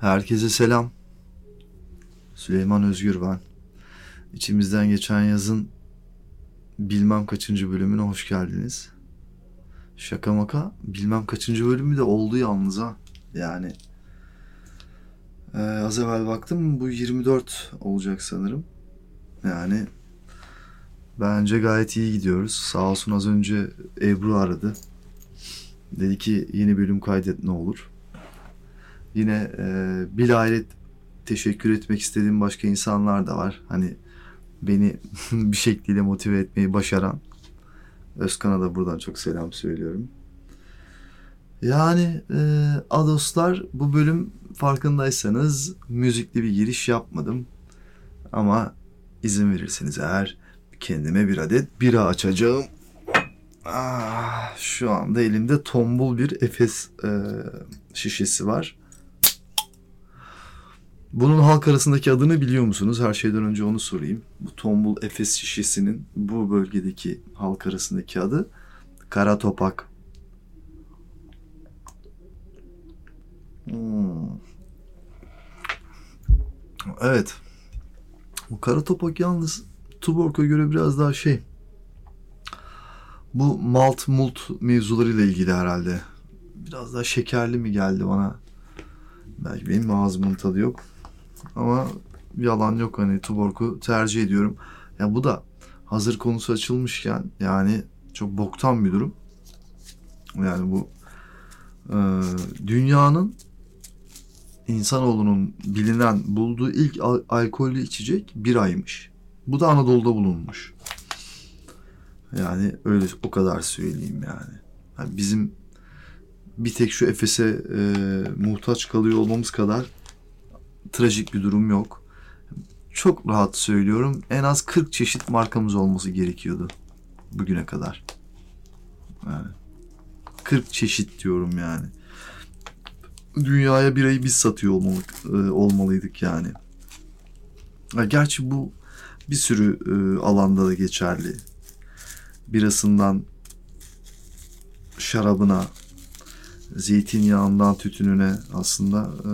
Herkese selam. Süleyman Özgür ben. İçimizden geçen yazın bilmem kaçıncı bölümüne hoş geldiniz. Şaka maka bilmem kaçıncı bölümü de oldu yalnız ha. Yani ee, az evvel baktım bu 24 olacak sanırım. Yani bence gayet iyi gidiyoruz. Sağ olsun az önce Ebru aradı. Dedi ki yeni bölüm kaydet ne olur. Yine e, bilahare teşekkür etmek istediğim başka insanlar da var. Hani beni bir şekilde motive etmeyi başaran. Özkan'a da buradan çok selam söylüyorum. Yani e, Adoslar bu bölüm farkındaysanız müzikli bir giriş yapmadım. Ama izin verirseniz eğer kendime bir adet bira açacağım. Ah, şu anda elimde tombul bir Efes e, şişesi var. Bunun halk arasındaki adını biliyor musunuz? Her şeyden önce onu sorayım. Bu tombul Efes şişesinin bu bölgedeki halk arasındaki adı Kara Topak. Hmm. Evet. Bu Kara Topak yalnız Tuborg'a göre biraz daha şey. Bu malt mult mevzularıyla ilgili herhalde. Biraz daha şekerli mi geldi bana? Belki benim ağzımın tadı yok. Ama yalan yok hani Tuborg'u tercih ediyorum. Ya bu da hazır konusu açılmışken yani çok boktan bir durum. Yani bu e, dünyanın insanoğlunun bilinen bulduğu ilk al- alkollü içecek biraymış. Bu da Anadolu'da bulunmuş. Yani öyle o kadar söyleyeyim yani. yani bizim bir tek şu Efes'e e, muhtaç kalıyor olmamız kadar trajik bir durum yok. Çok rahat söylüyorum. En az 40 çeşit markamız olması gerekiyordu bugüne kadar. Yani 40 çeşit diyorum yani. Dünyaya birayı biz satıyor olmalı, e, olmalıydık yani. Ya gerçi bu bir sürü e, alanda da geçerli. Birasından şarabına, zeytinyağından tütününe aslında e,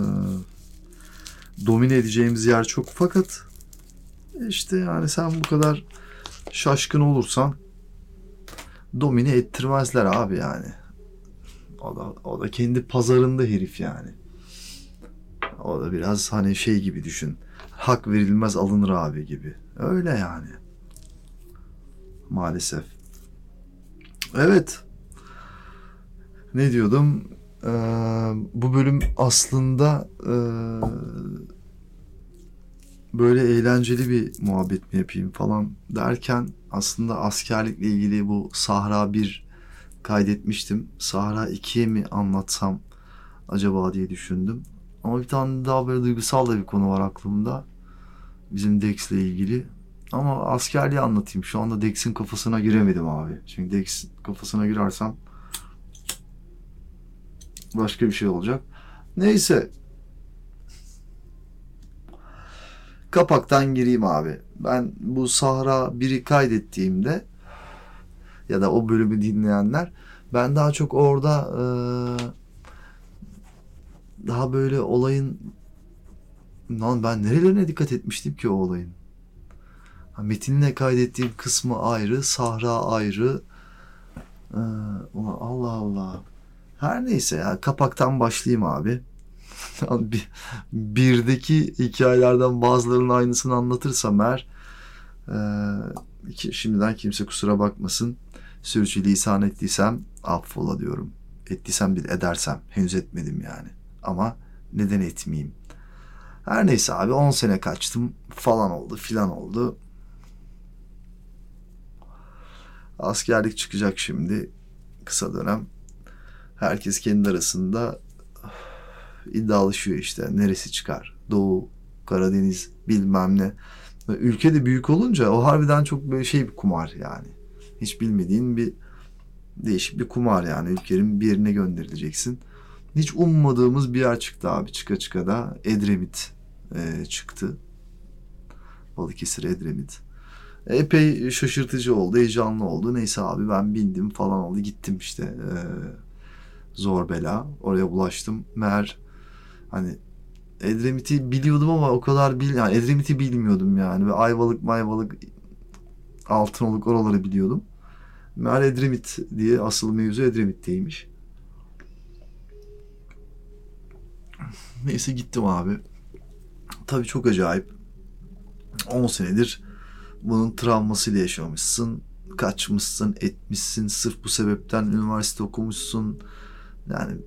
domine edeceğimiz yer çok. Fakat işte yani sen bu kadar şaşkın olursan domine ettirmezler abi yani. O da, o da kendi pazarında herif yani. O da biraz hani şey gibi düşün. Hak verilmez alınır abi gibi. Öyle yani. Maalesef. Evet. Ne diyordum? Ee, bu bölüm aslında e, böyle eğlenceli bir muhabbet mi yapayım falan derken aslında askerlikle ilgili bu Sahra 1 kaydetmiştim. Sahra 2'ye mi anlatsam acaba diye düşündüm. Ama bir tane daha böyle duygusal da bir konu var aklımda. Bizim Dex'le ilgili. Ama askerliği anlatayım. Şu anda Dex'in kafasına giremedim abi. Çünkü Dex'in kafasına girersem başka bir şey olacak. Neyse. Kapaktan gireyim abi. Ben bu Sahra 1'i kaydettiğimde ya da o bölümü dinleyenler ben daha çok orada e, daha böyle olayın lan ben nerelerine dikkat etmiştim ki o olayın. Metinle kaydettiğim kısmı ayrı, Sahra ayrı. Ee, Allah Allah. Her neyse ya kapaktan başlayayım abi. bir, birdeki hikayelerden bazılarının aynısını anlatırsam eğer e, şimdiden kimse kusura bakmasın. Sürçülisan ettiysem affola diyorum. Ettiysem bir edersem. Henüz etmedim yani. Ama neden etmeyeyim? Her neyse abi 10 sene kaçtım falan oldu filan oldu. Askerlik çıkacak şimdi kısa dönem. Herkes kendi arasında iddialışıyor işte neresi çıkar. Doğu, Karadeniz bilmem ne. Ülke de büyük olunca o harbiden çok böyle şey bir kumar yani. Hiç bilmediğin bir değişik bir kumar yani. Ülkenin bir yerine gönderileceksin. Hiç ummadığımız bir yer çıktı abi. Çıka çıka da Edremit e, çıktı. Balıkesir Edremit. Epey şaşırtıcı oldu, heyecanlı oldu. Neyse abi ben bindim falan oldu. Gittim işte e, zor bela. Oraya ulaştım. Meğer hani Edremit'i biliyordum ama o kadar bil yani Edremit'i bilmiyordum yani ve Ayvalık, Mayvalık, Altınoluk oraları biliyordum. Meğer Edremit diye asıl mevzu Edremit'teymiş. Neyse gittim abi. Tabii çok acayip. 10 senedir bunun travmasıyla yaşamışsın. Kaçmışsın, etmişsin. Sırf bu sebepten üniversite okumuşsun. Yani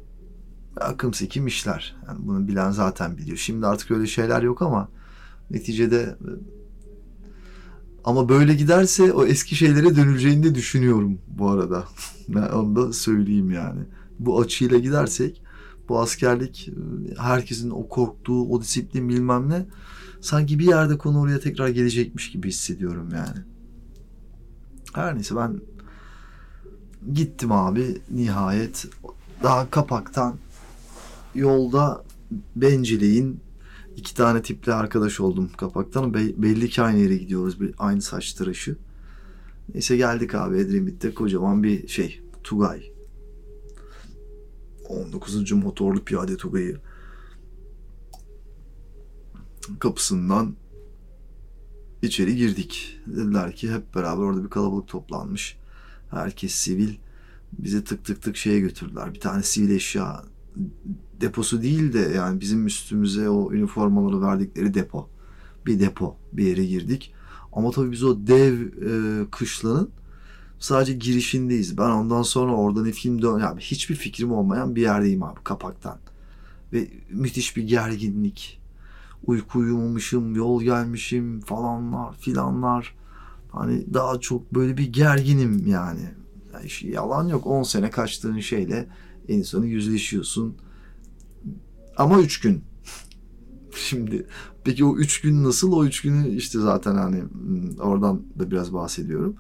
akım sekim işler. Yani bunu bilen zaten biliyor. Şimdi artık öyle şeyler yok ama neticede ama böyle giderse o eski şeylere dönüleceğini de düşünüyorum bu arada. Ben onu da söyleyeyim yani. Bu açıyla gidersek bu askerlik herkesin o korktuğu, o disiplin bilmem ne sanki bir yerde konu oraya tekrar gelecekmiş gibi hissediyorum yani. Her neyse ben gittim abi nihayet daha kapaktan yolda benceleyin iki tane tiple arkadaş oldum kapaktan. Be- belli ki aynı yere gidiyoruz. Bir, aynı saç tıraşı. Neyse geldik abi Edremit'te kocaman bir şey. Tugay. 19. motorlu piyade Tugay'ı. Kapısından içeri girdik. Dediler ki hep beraber orada bir kalabalık toplanmış. Herkes sivil. Bizi tık tık tık şeye götürdüler. Bir tane sivil eşya deposu değil de yani bizim üstümüze o üniformaları verdikleri depo. Bir depo bir yere girdik. Ama tabii biz o dev e, kışlanın sadece girişindeyiz. Ben ondan sonra oradan ne film dön yani hiçbir fikrim olmayan bir yerdeyim abi kapaktan. Ve müthiş bir gerginlik. Uyku uyumamışım, yol gelmişim falanlar filanlar. Hani daha çok böyle bir gerginim yani. Yani yalan yok 10 sene kaçtığın şeyle en sonu yüzleşiyorsun ama üç gün. Şimdi peki o üç gün nasıl? O üç günü işte zaten hani hmm, oradan da biraz bahsediyorum.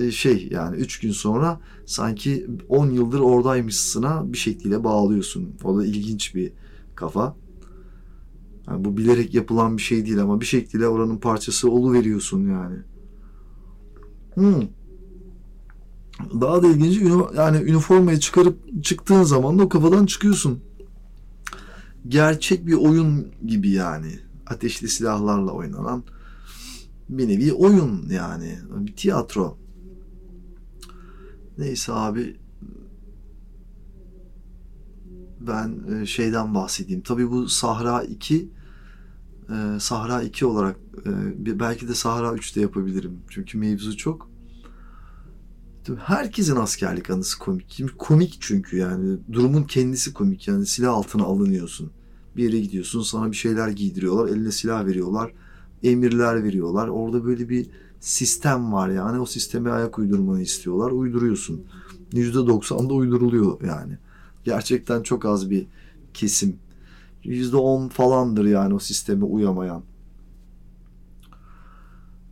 E, şey yani üç gün sonra sanki on yıldır oradaymışsına bir şekilde bağlıyorsun. O da ilginç bir kafa. Yani bu bilerek yapılan bir şey değil ama bir şekilde oranın parçası olu veriyorsun yani. Hmm. Daha da ilginci yani üniformayı çıkarıp çıktığın zaman da o kafadan çıkıyorsun gerçek bir oyun gibi yani. Ateşli silahlarla oynanan bir nevi oyun yani. Bir tiyatro. Neyse abi ben e, şeyden bahsedeyim. Tabii bu Sahra 2 e, Sahra 2 olarak e, belki de Sahra 3'te yapabilirim. Çünkü mevzu çok. Herkesin askerlik anısı komik. Komik çünkü yani durumun kendisi komik. Yani silah altına alınıyorsun. Bir yere gidiyorsun sana bir şeyler giydiriyorlar. Eline silah veriyorlar. Emirler veriyorlar. Orada böyle bir sistem var yani. O sisteme ayak uydurmanı istiyorlar. Uyduruyorsun. %90'da uyduruluyor yani. Gerçekten çok az bir kesim. %10 falandır yani o sisteme uyamayan.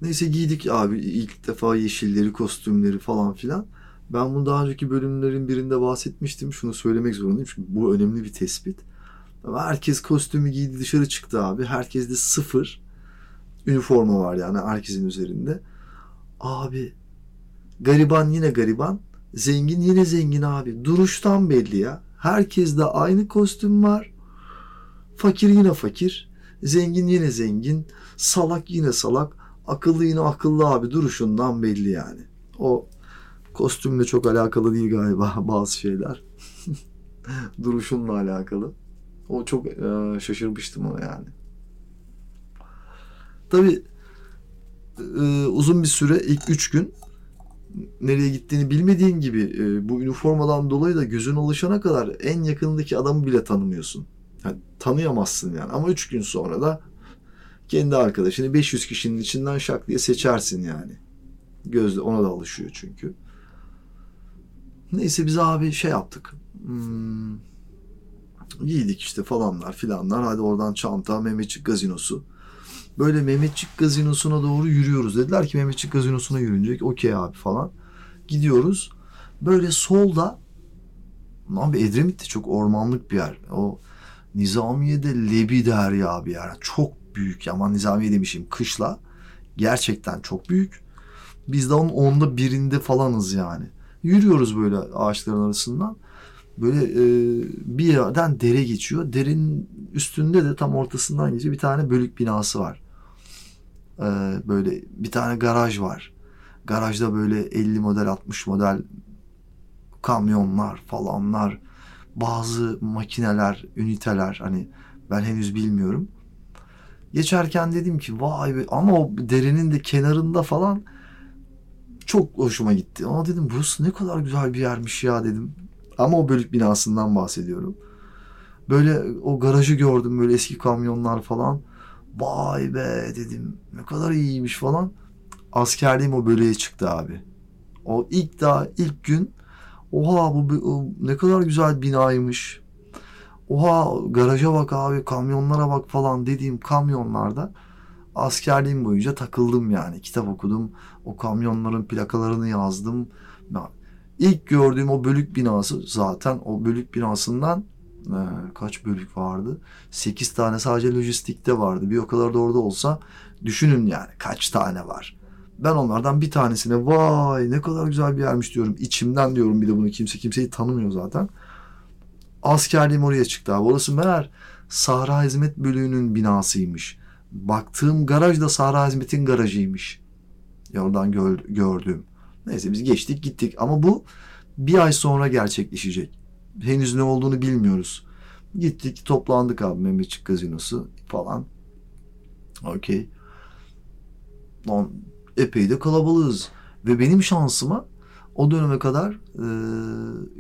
Neyse giydik abi ilk defa yeşilleri, kostümleri falan filan. Ben bunu daha önceki bölümlerin birinde bahsetmiştim. Şunu söylemek zorundayım çünkü bu önemli bir tespit. Herkes kostümü giydi dışarı çıktı abi. Herkes de sıfır üniforma var yani herkesin üzerinde. Abi gariban yine gariban. Zengin yine zengin abi. Duruştan belli ya. Herkes de aynı kostüm var. Fakir yine fakir. Zengin yine zengin. Salak yine salak. Akıllı yine akıllı abi. Duruşundan belli yani. O kostümle çok alakalı değil galiba bazı şeyler. Duruşunla alakalı. O çok e, şaşırmıştım ona yani. Tabi e, uzun bir süre ilk üç gün nereye gittiğini bilmediğin gibi e, bu üniformadan dolayı da gözün alışana kadar en yakındaki adamı bile tanımıyorsun. Yani tanıyamazsın yani ama üç gün sonra da kendi arkadaşını 500 kişinin içinden şak diye seçersin yani. Gözle ona da alışıyor çünkü. Neyse biz abi şey yaptık. Hmm, giydik işte falanlar filanlar. Hadi oradan çanta Mehmetçik gazinosu. Böyle Mehmetçik gazinosuna doğru yürüyoruz. Dediler ki Mehmetçik gazinosuna yürünecek. Okey abi falan. Gidiyoruz. Böyle solda Abi Edremit de çok ormanlık bir yer. O Nizamiye'de Lebi derya bir yer. Çok büyük. Aman Nizamiye demişim. Kışla. Gerçekten çok büyük. Biz de onun onda birinde falanız yani. Yürüyoruz böyle ağaçların arasından Böyle e, bir yerden dere geçiyor. Derenin üstünde de tam ortasından geçiyor bir tane bölük binası var. E, böyle bir tane garaj var. Garajda böyle 50 model 60 model kamyonlar falanlar bazı makineler, üniteler hani ben henüz bilmiyorum. Geçerken dedim ki vay be ama o derenin de kenarında falan çok hoşuma gitti. Ama dedim burası ne kadar güzel bir yermiş ya dedim. Ama o bölük binasından bahsediyorum. Böyle o garajı gördüm böyle eski kamyonlar falan. Vay be dedim ne kadar iyiymiş falan. Askerliğim o bölüye çıktı abi. O ilk daha ilk gün oha bu bu- ne kadar güzel binaymış. Oha garaja bak abi kamyonlara bak falan dediğim kamyonlarda askerliğim boyunca takıldım yani. Kitap okudum. O kamyonların plakalarını yazdım. Ya, İlk gördüğüm o bölük binası zaten o bölük binasından e, kaç bölük vardı? 8 tane sadece lojistikte vardı. Bir o kadar da orada olsa düşünün yani kaç tane var. Ben onlardan bir tanesine vay ne kadar güzel bir yermiş diyorum. İçimden diyorum bir de bunu kimse kimseyi tanımıyor zaten. Askerliğim oraya çıktı abi. Orası meğer Sahra Hizmet Bölüğü'nün binasıymış. Baktığım garaj da Sahra Hizmet'in garajıymış. Ya oradan gör- gördüğüm. Neyse biz geçtik gittik ama bu bir ay sonra gerçekleşecek. Henüz ne olduğunu bilmiyoruz. Gittik toplandık abi Mehmetçik Gazinosu falan. Okey. Lan epey de kalabalığız. Ve benim şansıma o döneme kadar e,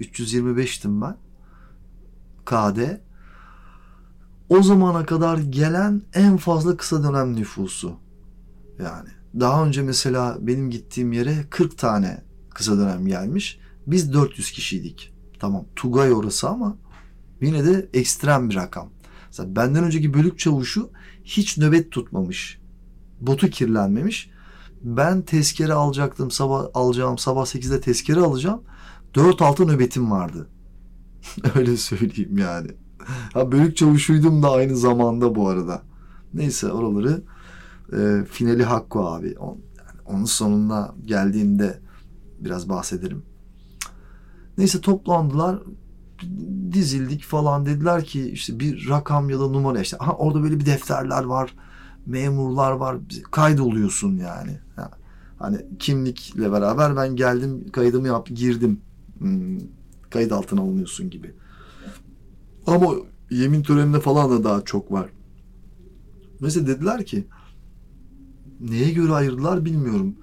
325'tim ben. KD. O zamana kadar gelen en fazla kısa dönem nüfusu. Yani daha önce mesela benim gittiğim yere 40 tane kısa dönem gelmiş. Biz 400 kişiydik. Tamam Tugay orası ama yine de ekstrem bir rakam. Mesela benden önceki bölük çavuşu hiç nöbet tutmamış. Botu kirlenmemiş. Ben tezkere alacaktım sabah alacağım sabah 8'de tezkere alacağım. 4-6 nöbetim vardı. Öyle söyleyeyim yani. Ha bölük çavuşuydum da aynı zamanda bu arada. Neyse oraları e, finali Hakkı abi. On, yani onun sonuna geldiğinde biraz bahsederim. Neyse toplandılar dizildik falan dediler ki işte bir rakam ya da numara işte aha orada böyle bir defterler var memurlar var kaydoluyorsun yani Ha, hani kimlikle beraber ben geldim kaydımı yaptım girdim Hmm, kayıt altına alınıyorsun gibi ama yemin töreninde falan da daha çok var mesela dediler ki neye göre ayırdılar bilmiyorum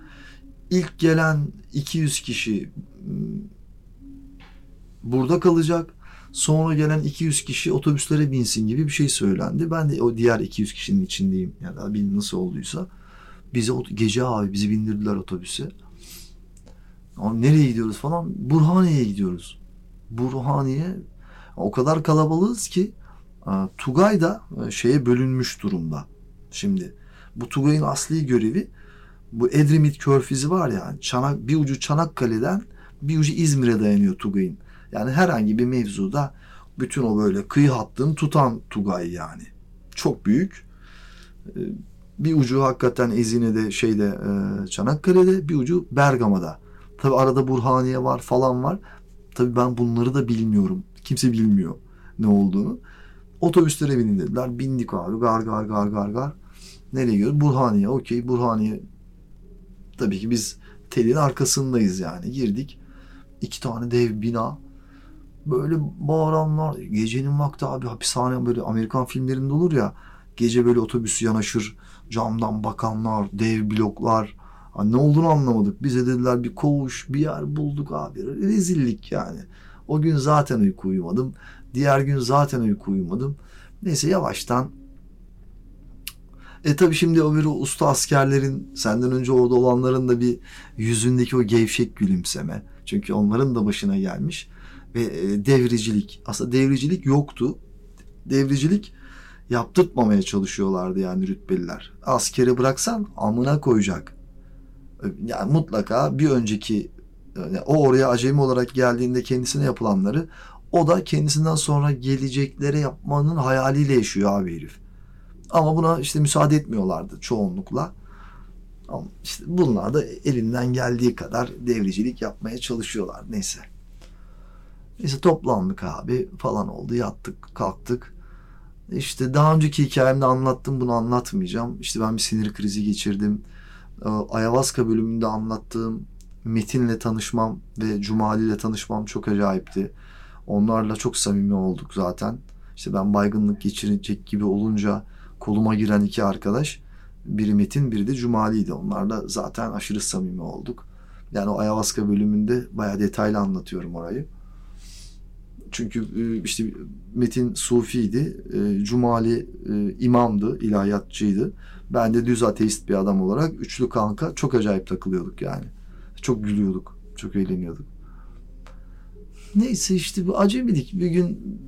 İlk gelen 200 kişi hmm, burada kalacak. Sonra gelen 200 kişi otobüslere binsin gibi bir şey söylendi. Ben de o diğer 200 kişinin içindeyim. Ya da bilin nasıl olduysa. Bize gece abi bizi bindirdiler otobüse. Ama nereye gidiyoruz falan? Burhaniye'ye gidiyoruz. Burhaniye o kadar kalabalığız ki e, Tugay da e, şeye bölünmüş durumda. Şimdi bu Tugay'ın asli görevi bu Edremit Körfezi var ya Çanak, bir ucu Çanakkale'den bir ucu İzmir'e dayanıyor Tugay'ın. Yani herhangi bir mevzuda bütün o böyle kıyı hattını tutan Tugay yani. Çok büyük. Ee, Bir ucu hakikaten Ezine'de şeyde e, Çanakkale'de bir ucu Bergama'da. Tabi arada Burhaniye var falan var. Tabi ben bunları da bilmiyorum. Kimse bilmiyor ne olduğunu. Otobüslere binin dediler. Bindik abi gar gar gar gar gar. Nereye gidiyoruz? Burhaniye. Okey Burhaniye. Tabii ki biz telin arkasındayız yani. Girdik. İki tane dev bina. Böyle bağıranlar. Gecenin vakti abi hapishane böyle Amerikan filmlerinde olur ya. Gece böyle otobüs yanaşır. Camdan bakanlar, dev bloklar. Ha, ne olduğunu anlamadık. Bize dediler bir koğuş, bir yer bulduk abi. Rezillik yani. O gün zaten uyku uyumadım. Diğer gün zaten uyku uyumadım. Neyse yavaştan e tabi şimdi o bir usta askerlerin senden önce orada olanların da bir yüzündeki o gevşek gülümseme. Çünkü onların da başına gelmiş. Ve e, devricilik. Aslında devricilik yoktu. Devricilik yaptırtmamaya çalışıyorlardı yani rütbeliler. Askeri bıraksan amına koyacak. Yani mutlaka bir önceki yani o oraya acemi olarak geldiğinde kendisine yapılanları o da kendisinden sonra geleceklere yapmanın hayaliyle yaşıyor abi herif. Ama buna işte müsaade etmiyorlardı çoğunlukla. Ama işte bunlar da elinden geldiği kadar devricilik yapmaya çalışıyorlar. Neyse. Neyse toplandık abi falan oldu. Yattık, kalktık. İşte daha önceki hikayemde anlattım bunu anlatmayacağım. İşte ben bir sinir krizi geçirdim. Ee, Ayahuasca bölümünde anlattığım Metin'le tanışmam ve Cumali ile tanışmam çok acayipti. Onlarla çok samimi olduk zaten. İşte ben baygınlık geçirecek gibi olunca koluma giren iki arkadaş biri Metin biri de Cumali'ydi. Onlarla zaten aşırı samimi olduk. Yani o Ayahuasca bölümünde bayağı detaylı anlatıyorum orayı. Çünkü e, işte Metin Sufi'ydi, e, Cumali e, imamdı, ilahiyatçıydı. Ben de düz ateist bir adam olarak üçlü kanka çok acayip takılıyorduk yani. Çok gülüyorduk, çok eğleniyorduk. Neyse işte bu acemidik. Bir gün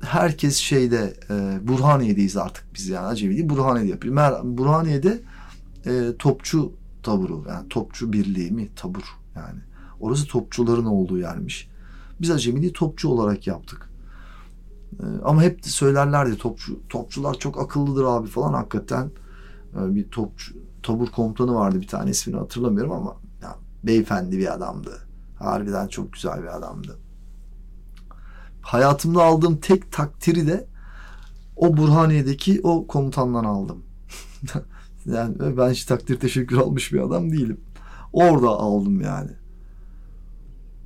herkes şeyde Burhaniye'deyiz artık biz yani acemi değil Burhaniye'de yapıyor. Burhaniye'de topçu taburu yani topçu birliği mi tabur yani. Orası topçuların olduğu yermiş. Biz acemiliği topçu olarak yaptık. Ee, ama hep söylerlerdi topçu topçular çok akıllıdır abi falan hakikaten e, bir topçu tabur komutanı vardı bir tane ismini hatırlamıyorum ama ya, beyefendi bir adamdı. Harbiden çok güzel bir adamdı. Hayatımda aldığım tek takdiri de o Burhaniye'deki o komutandan aldım. yani ben hiç takdir teşekkür almış bir adam değilim. Orada aldım yani.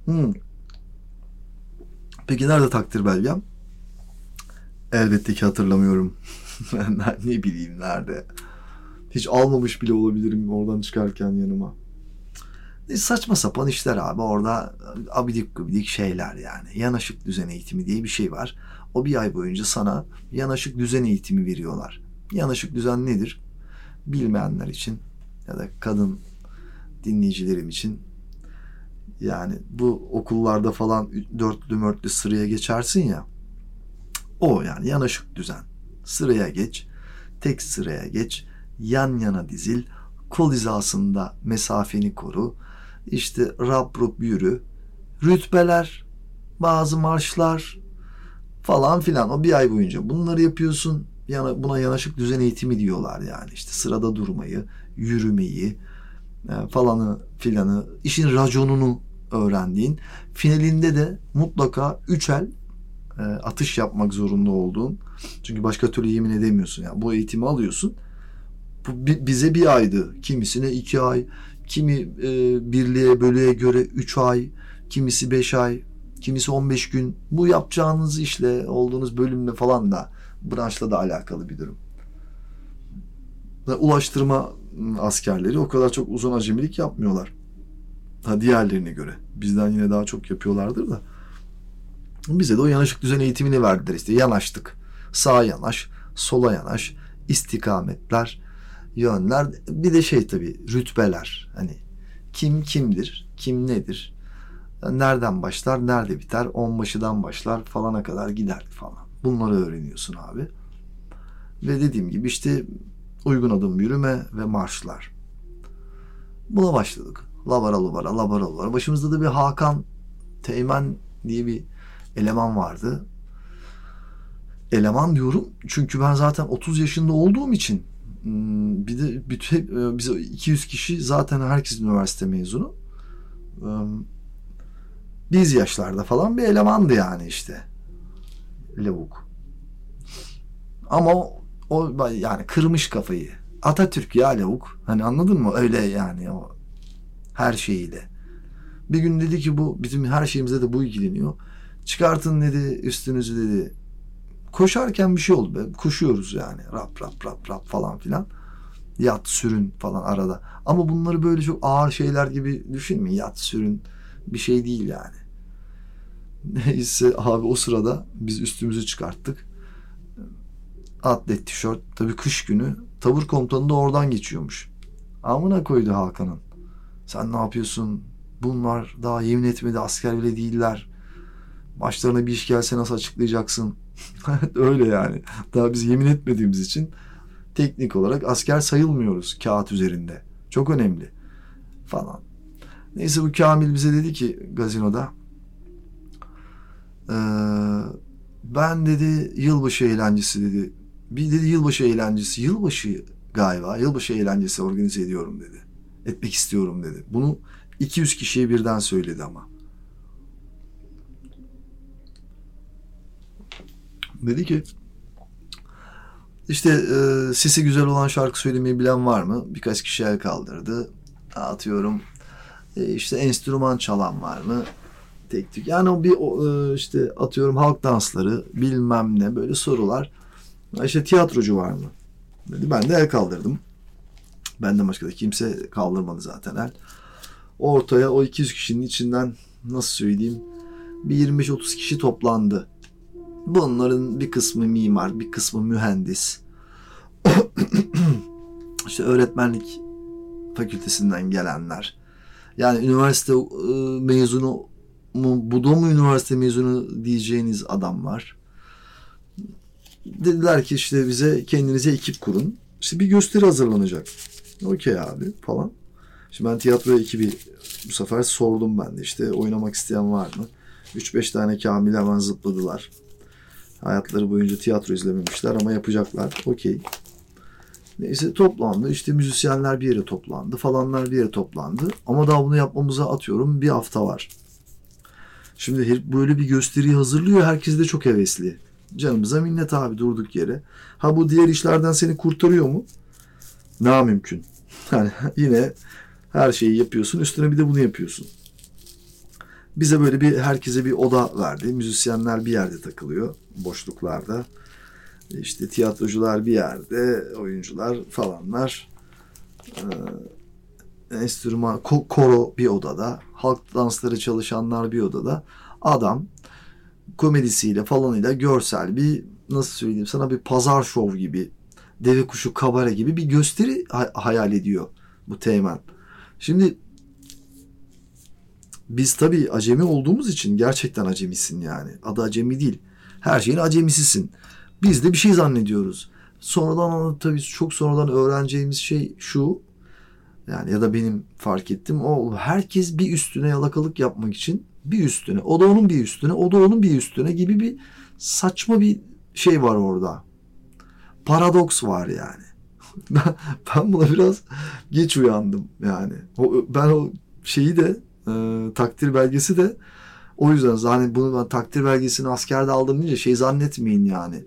Hmm. Peki nerede takdir belgem? Elbette ki hatırlamıyorum. ne bileyim nerede. Hiç almamış bile olabilirim oradan çıkarken yanıma. Ne saçma sapan işler abi. Orada abidik gubidik şeyler yani. Yanaşık düzen eğitimi diye bir şey var. O bir ay boyunca sana yanaşık düzen eğitimi veriyorlar. Yanaşık düzen nedir? Bilmeyenler için ya da kadın dinleyicilerim için yani bu okullarda falan dörtlü mörtlü sıraya geçersin ya. O yani yanaşık düzen. Sıraya geç. Tek sıraya geç. Yan yana dizil. Kol hizasında mesafeni koru. İşte rap rup yürü. Rütbeler, bazı marşlar falan filan. O bir ay boyunca bunları yapıyorsun. Yana, buna yanaşık düzen eğitimi diyorlar yani. işte sırada durmayı, yürümeyi, e, falanı filanı, işin raconunu öğrendiğin, finalinde de mutlaka üç el e, atış yapmak zorunda olduğun. Çünkü başka türlü yemin edemiyorsun. Yani bu eğitimi alıyorsun. Bu bize bir aydı. Kimisine iki ay, kimi e, birliğe bölüğe göre üç ay, kimisi beş ay, kimisi on beş gün. Bu yapacağınız işle, olduğunuz bölümle falan da branşla da alakalı bir durum. Ulaştırma askerleri o kadar çok uzun acemilik yapmıyorlar. Ha diğerlerine göre. Bizden yine daha çok yapıyorlardır da. Bize de o yanaşık düzen eğitimini verdiler işte. Yanaştık. Sağa yanaş, sola yanaş, istikametler, yönler. Bir de şey tabii rütbeler. Hani kim kimdir, kim nedir, nereden başlar, nerede biter, onbaşıdan başlar falana kadar gider falan. Bunları öğreniyorsun abi. Ve dediğim gibi işte uygun adım yürüme ve marşlar. Buna başladık. Labara labara labara labara. Başımızda da bir Hakan Teğmen diye bir eleman vardı. Eleman diyorum çünkü ben zaten 30 yaşında olduğum için hmm, bir de bütün biz 200 kişi zaten herkes üniversite mezunu. Hmm, biz yaşlarda falan bir elemandı yani işte. Lavuk. Ama o yani kırmış kafayı. Atatürk ya lavuk. Hani anladın mı? Öyle yani o her şeyiyle. Bir gün dedi ki bu bizim her şeyimize de bu ilgileniyor. Çıkartın dedi üstünüzü dedi. Koşarken bir şey oldu be. Koşuyoruz yani. Rap rap rap rap falan filan. Yat sürün falan arada. Ama bunları böyle çok ağır şeyler gibi düşünmeyin. Yat sürün bir şey değil yani. Neyse abi o sırada biz üstümüzü çıkarttık. Atlet tişört. Tabii kış günü. Tabur komutanı da oradan geçiyormuş. Amına koydu Hakan'ın. Sen ne yapıyorsun? Bunlar daha yemin etmedi asker bile değiller. Başlarına bir iş gelse nasıl açıklayacaksın? Öyle yani. Daha biz yemin etmediğimiz için teknik olarak asker sayılmıyoruz kağıt üzerinde. Çok önemli falan. Neyse bu Kamil bize dedi ki gazinoda ee, ben dedi yılbaşı eğlencesi dedi. Bir dedi yılbaşı eğlencesi. Yılbaşı galiba yılbaşı eğlencesi organize ediyorum dedi etmek istiyorum dedi. Bunu 200 kişiye birden söyledi ama. Dedi ki işte e, sesi güzel olan şarkı söylemeyi bilen var mı? Birkaç kişi el kaldırdı. Atıyorum e, işte enstrüman çalan var mı? Tek tük. Yani o bir e, işte atıyorum halk dansları bilmem ne böyle sorular. İşte tiyatrocu var mı? Dedi. Ben de el kaldırdım. Benden başka da kimse kaldırmadı zaten el. Ortaya o 200 kişinin içinden nasıl söyleyeyim bir 25-30 kişi toplandı. Bunların bir kısmı mimar, bir kısmı mühendis. işte öğretmenlik fakültesinden gelenler. Yani üniversite e, mezunu mu, bu da üniversite mezunu diyeceğiniz adamlar. Dediler ki işte bize kendinize ekip kurun. İşte bir gösteri hazırlanacak. Okey abi falan. Şimdi ben tiyatro ekibi bu sefer sordum ben de işte oynamak isteyen var mı? 3-5 tane kamil hemen zıpladılar. Hayatları boyunca tiyatro izlememişler ama yapacaklar. Okey. Neyse toplandı. İşte müzisyenler bir yere toplandı. Falanlar bir yere toplandı. Ama daha bunu yapmamıza atıyorum bir hafta var. Şimdi böyle bir gösteriyi hazırlıyor. Herkes de çok hevesli. Canımıza minnet abi durduk yere. Ha bu diğer işlerden seni kurtarıyor mu? Ne mümkün. Yani yine her şeyi yapıyorsun. Üstüne bir de bunu yapıyorsun. Bize böyle bir herkese bir oda verdi. Müzisyenler bir yerde takılıyor boşluklarda. İşte tiyatrocular bir yerde, oyuncular falanlar. Ee, enstrüman, ko- koro bir odada, halk dansları çalışanlar bir odada. Adam komedisiyle falanıyla görsel bir nasıl söyleyeyim sana bir pazar şov gibi, deve kuşu kabare gibi bir gösteri hay- hayal ediyor bu teğmen. Şimdi biz tabii acemi olduğumuz için gerçekten acemisin yani. Adı acemi değil. Her şeyin acemisisin. Biz de bir şey zannediyoruz. Sonradan tabii çok sonradan öğreneceğimiz şey şu. Yani ya da benim fark ettim o herkes bir üstüne yalakalık yapmak için bir üstüne, o da onun bir üstüne, o da onun bir üstüne gibi bir saçma bir şey var orada. Paradoks var yani. Ben, buna biraz geç uyandım yani. O, ben o şeyi de e, takdir belgesi de o yüzden hani bunu ben takdir belgesini askerde aldım deyince şey zannetmeyin yani.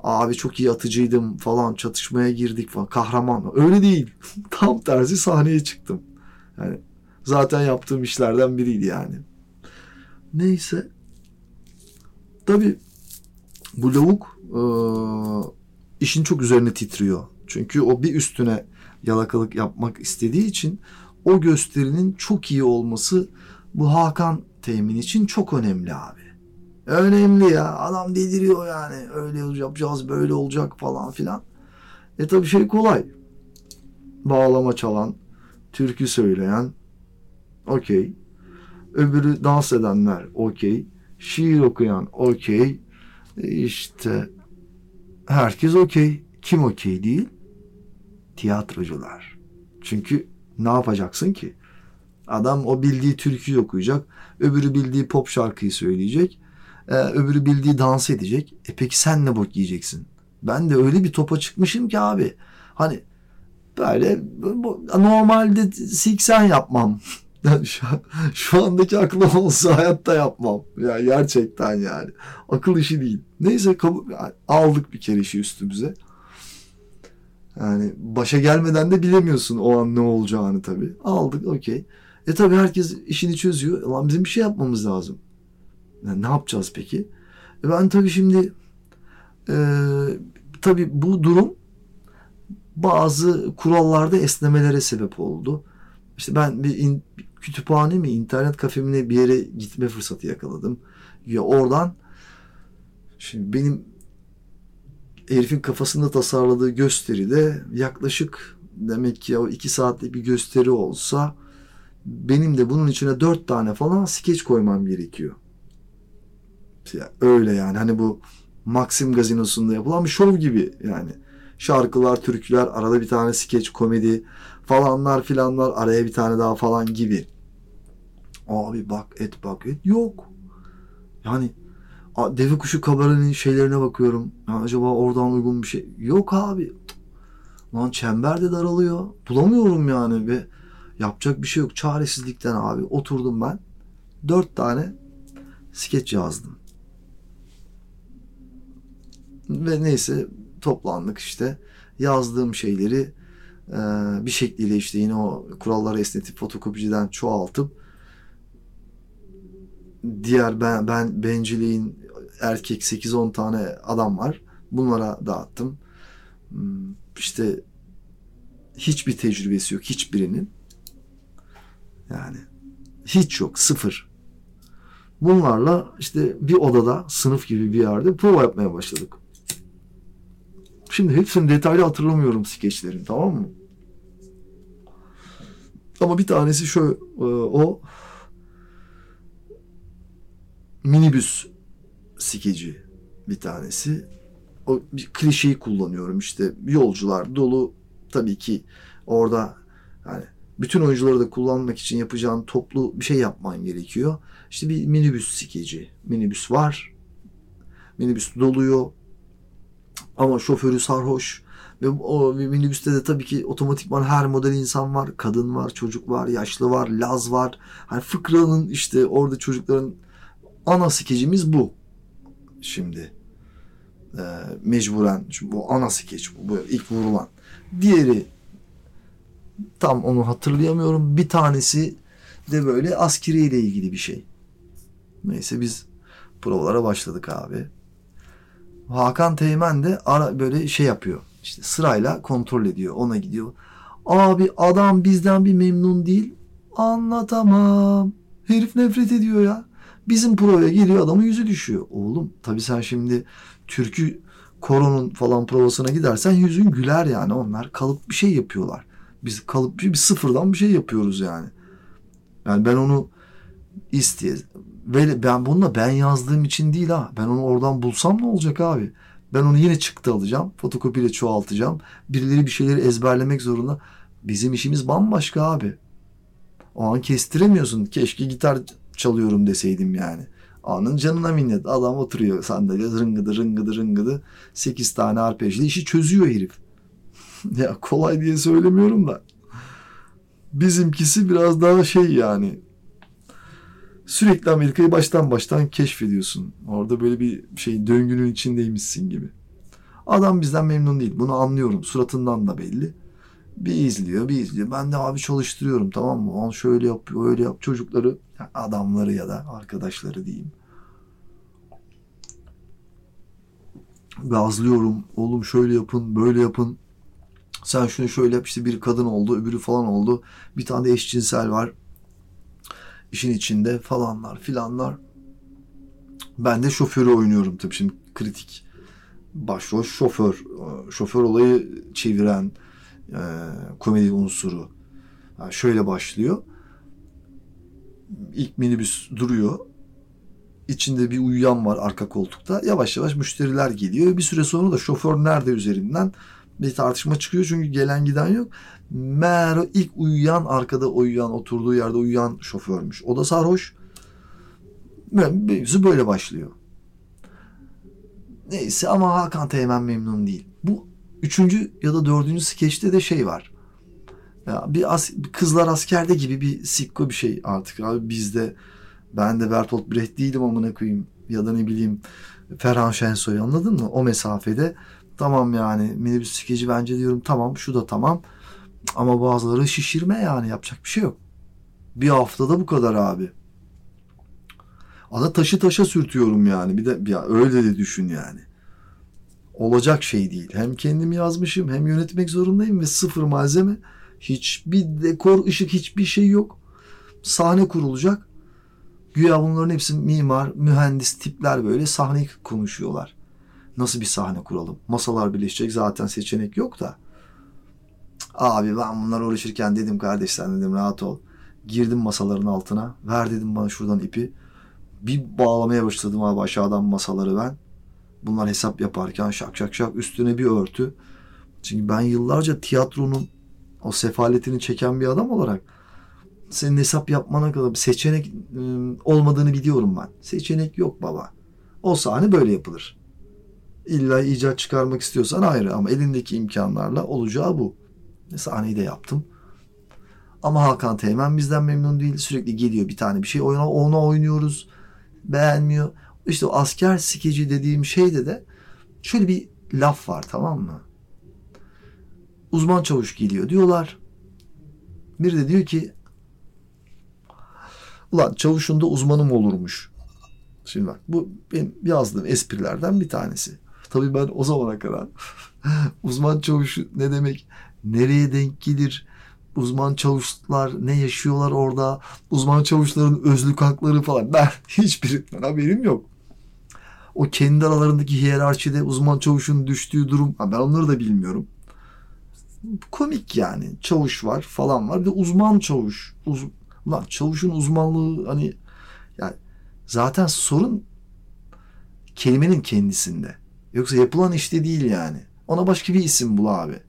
Abi çok iyi atıcıydım falan çatışmaya girdik falan kahraman. Öyle değil. Tam tersi sahneye çıktım. Yani zaten yaptığım işlerden biriydi yani. Neyse. Tabi bu lavuk e, işin çok üzerine titriyor. Çünkü o bir üstüne yalakalık yapmak istediği için o gösterinin çok iyi olması bu Hakan temin için çok önemli abi. Önemli ya. Adam deliriyor yani. Öyle yapacağız, böyle olacak falan filan. E tabii şey kolay. Bağlama çalan, türkü söyleyen, okey. Öbürü dans edenler, okey. Şiir okuyan, okey. E işte herkes okey. Kim okey değil? Tiyatrocular. Çünkü ne yapacaksın ki? Adam o bildiği türküyü okuyacak. Öbürü bildiği pop şarkıyı söyleyecek. Ee, öbürü bildiği dans edecek. E peki sen ne bok yiyeceksin? Ben de öyle bir topa çıkmışım ki abi. Hani böyle normalde siksen yapmam. Yani şu, şu andaki aklım olsa hayatta yapmam. Ya yani gerçekten yani. Akıl işi değil. Neyse kabul, aldık bir kere işi üstümüze. Yani başa gelmeden de bilemiyorsun o an ne olacağını tabii. Aldık okey. E tabii herkes işini çözüyor. Lan bizim bir şey yapmamız lazım. Yani ne yapacağız peki? E ben tabii şimdi e, tabii bu durum bazı kurallarda esnemelere sebep oldu. İşte ben bir in, kütüphane mi internet kafemine bir yere gitme fırsatı yakaladım. Ya oradan şimdi benim herifin kafasında tasarladığı gösteride yaklaşık demek ki o iki saatlik bir gösteri olsa benim de bunun içine dört tane falan skeç koymam gerekiyor. Öyle yani hani bu Maxim gazinosunda yapılan bir şov gibi yani. Şarkılar, türküler, arada bir tane skeç, komedi falanlar filanlar, araya bir tane daha falan gibi. Abi bak et bak et yok. Yani deve kuşu kabarenin şeylerine bakıyorum. Ya acaba oradan uygun bir şey. Yok abi. Lan çember de daralıyor. Bulamıyorum yani ve yapacak bir şey yok. Çaresizlikten abi oturdum ben. Dört tane skeç yazdım. Ve neyse toplandık işte. Yazdığım şeyleri e, bir şekliyle işte yine o kuralları esnetip fotokopiciden çoğaltıp diğer ben, ben benciliğin erkek 8-10 tane adam var. Bunlara dağıttım. Hmm, İşte hiçbir tecrübesi yok hiçbirinin. Yani hiç yok sıfır. Bunlarla işte bir odada sınıf gibi bir yerde prova yapmaya başladık. Şimdi hepsini detaylı hatırlamıyorum skeçlerin tamam mı? Ama bir tanesi şu e, o minibüs skeci bir tanesi. O bir klişeyi kullanıyorum işte yolcular dolu tabii ki orada yani bütün oyuncuları da kullanmak için yapacağın toplu bir şey yapman gerekiyor. İşte bir minibüs skeci. Minibüs var. Minibüs doluyor. Ama şoförü sarhoş. Ve o minibüste de tabii ki otomatikman her model insan var. Kadın var, çocuk var, yaşlı var, laz var. Hani fıkranın işte orada çocukların ana skecimiz bu. Şimdi e, mecburen şimdi bu ana skeç bu, bu ilk vurulan. Diğeri tam onu hatırlayamıyorum. Bir tanesi de böyle askeriyle ilgili bir şey. Neyse biz provalara başladık abi. Hakan Teğmen de ara böyle şey yapıyor. İşte sırayla kontrol ediyor. Ona gidiyor. Abi adam bizden bir memnun değil. Anlatamam. Herif nefret ediyor ya. Bizim provaya geliyor adamın yüzü düşüyor. Oğlum tabii sen şimdi türkü koronun falan provasına gidersen yüzün güler yani. Onlar kalıp bir şey yapıyorlar. Biz kalıp bir sıfırdan bir şey yapıyoruz yani. Yani ben onu isteye ve ben bununla ben yazdığım için değil ha. Ben onu oradan bulsam ne olacak abi? Ben onu yine çıktı alacağım. Fotokopiyle çoğaltacağım. Birileri bir şeyleri ezberlemek zorunda. Bizim işimiz bambaşka abi. O an kestiremiyorsun. Keşke gitar çalıyorum deseydim yani. Anın canına minnet. Adam oturuyor sandalye rıngıdı rıngıdı rıngıdı. Sekiz tane arpejli işi çözüyor herif. ya kolay diye söylemiyorum da. Bizimkisi biraz daha şey yani. Sürekli Amerika'yı baştan baştan keşfediyorsun. Orada böyle bir şey döngünün içindeymişsin gibi. Adam bizden memnun değil. Bunu anlıyorum. Suratından da belli. Bir izliyor, bir izliyor. Ben de abi çalıştırıyorum tamam mı? On şöyle yapıyor, öyle yap. Çocukları, adamları ya da arkadaşları diyeyim. Gazlıyorum. Oğlum şöyle yapın, böyle yapın. Sen şunu şöyle yap işte bir kadın oldu, öbürü falan oldu. Bir tane de eşcinsel var. işin içinde falanlar filanlar. Ben de şoförü oynuyorum tabii şimdi kritik. Başrol şoför. Şoför olayı çeviren e, komedi unsuru. Yani şöyle başlıyor. İlk minibüs duruyor. İçinde bir uyuyan var arka koltukta. Yavaş yavaş müşteriler geliyor. Bir süre sonra da şoför nerede üzerinden bir tartışma çıkıyor çünkü gelen giden yok. Meğer ilk uyuyan arkada uyuyan oturduğu yerde uyuyan şoförmüş. O da sarhoş. Mevzu böyle başlıyor. Neyse ama Hakan Teğmen memnun değil. Bu üçüncü ya da dördüncü skeçte de şey var. Bir, as, kızlar askerde gibi bir sikko bir şey artık abi bizde. Ben de Bertolt Brecht değilim amına koyayım. Ya da ne bileyim Ferhan Şensoy anladın mı? O mesafede Tamam yani minibüs skeci bence diyorum tamam şu da tamam. Ama bazıları şişirme yani yapacak bir şey yok. Bir haftada bu kadar abi. Ada taşı taşa sürtüyorum yani. Bir de ya öyle de düşün yani. Olacak şey değil. Hem kendim yazmışım hem yönetmek zorundayım ve sıfır malzeme. Hiçbir dekor, ışık hiçbir şey yok. Sahne kurulacak. Güya bunların hepsi mimar, mühendis tipler böyle sahne konuşuyorlar. Nasıl bir sahne kuralım? Masalar birleşecek zaten seçenek yok da. Abi ben bunlar uğraşırken dedim kardeş sen dedim rahat ol. Girdim masaların altına. Ver dedim bana şuradan ipi. Bir bağlamaya başladım abi aşağıdan masaları ben. Bunlar hesap yaparken şak şak şak üstüne bir örtü. Çünkü ben yıllarca tiyatronun o sefaletini çeken bir adam olarak senin hesap yapmana kadar bir seçenek ıı, olmadığını biliyorum ben. Seçenek yok baba. O sahne böyle yapılır. İlla icat çıkarmak istiyorsan ayrı ama elindeki imkanlarla olacağı bu. Sahneyi de yaptım. Ama Hakan Teğmen bizden memnun değil. Sürekli geliyor bir tane bir şey oyna, ona oynuyoruz. Beğenmiyor. İşte o asker skeci dediğim şeyde de şöyle bir laf var tamam mı? Uzman çavuş geliyor diyorlar. Bir de diyor ki ulan çavuşun da uzmanım olurmuş. Şimdi bak bu benim yazdığım esprilerden bir tanesi. Tabii ben o zamana kadar uzman çavuş ne demek, nereye denk gelir, uzman çavuşlar ne yaşıyorlar orada, uzman çavuşların özlük hakları falan ben hiçbirinden haberim yok. O kendi aralarındaki hiyerarşide uzman çavuşun düştüğü durum ben onları da bilmiyorum. Komik yani çavuş var falan var bir de uzman çavuş. Uz, lan çavuşun uzmanlığı hani yani zaten sorun kelimenin kendisinde. Yoksa yapılan işte değil yani. Ona başka bir isim bul abi.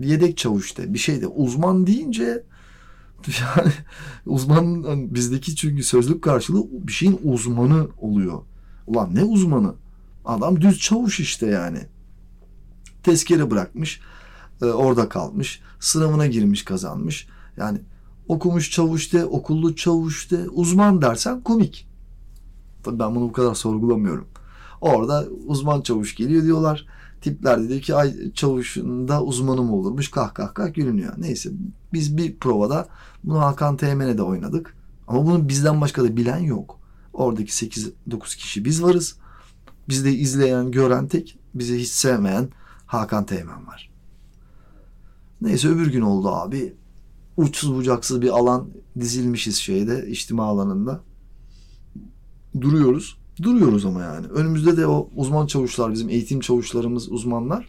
Bir yedek çavuş de bir şey de. Uzman deyince yani uzman hani bizdeki çünkü sözlük karşılığı bir şeyin uzmanı oluyor. Ulan ne uzmanı? Adam düz çavuş işte yani. Tezkere bırakmış. E, orada kalmış. Sınavına girmiş kazanmış. Yani okumuş çavuş de, okullu çavuş de, uzman dersen komik. Tabii ben bunu bu kadar sorgulamıyorum. Orada uzman çavuş geliyor diyorlar. Tipler de diyor ki ay çavuşunda uzmanım olurmuş. Kah kah kah gülünüyor. Neyse biz bir provada bunu Hakan Teğmen'e de oynadık. Ama bunu bizden başka da bilen yok. Oradaki 8-9 kişi biz varız. Bizde izleyen, gören tek, bizi hiç sevmeyen Hakan Teğmen var. Neyse öbür gün oldu abi. Uçsuz bucaksız bir alan dizilmişiz şeyde, içtima alanında. Duruyoruz. Duruyoruz ama yani. Önümüzde de o uzman çavuşlar, bizim eğitim çavuşlarımız, uzmanlar.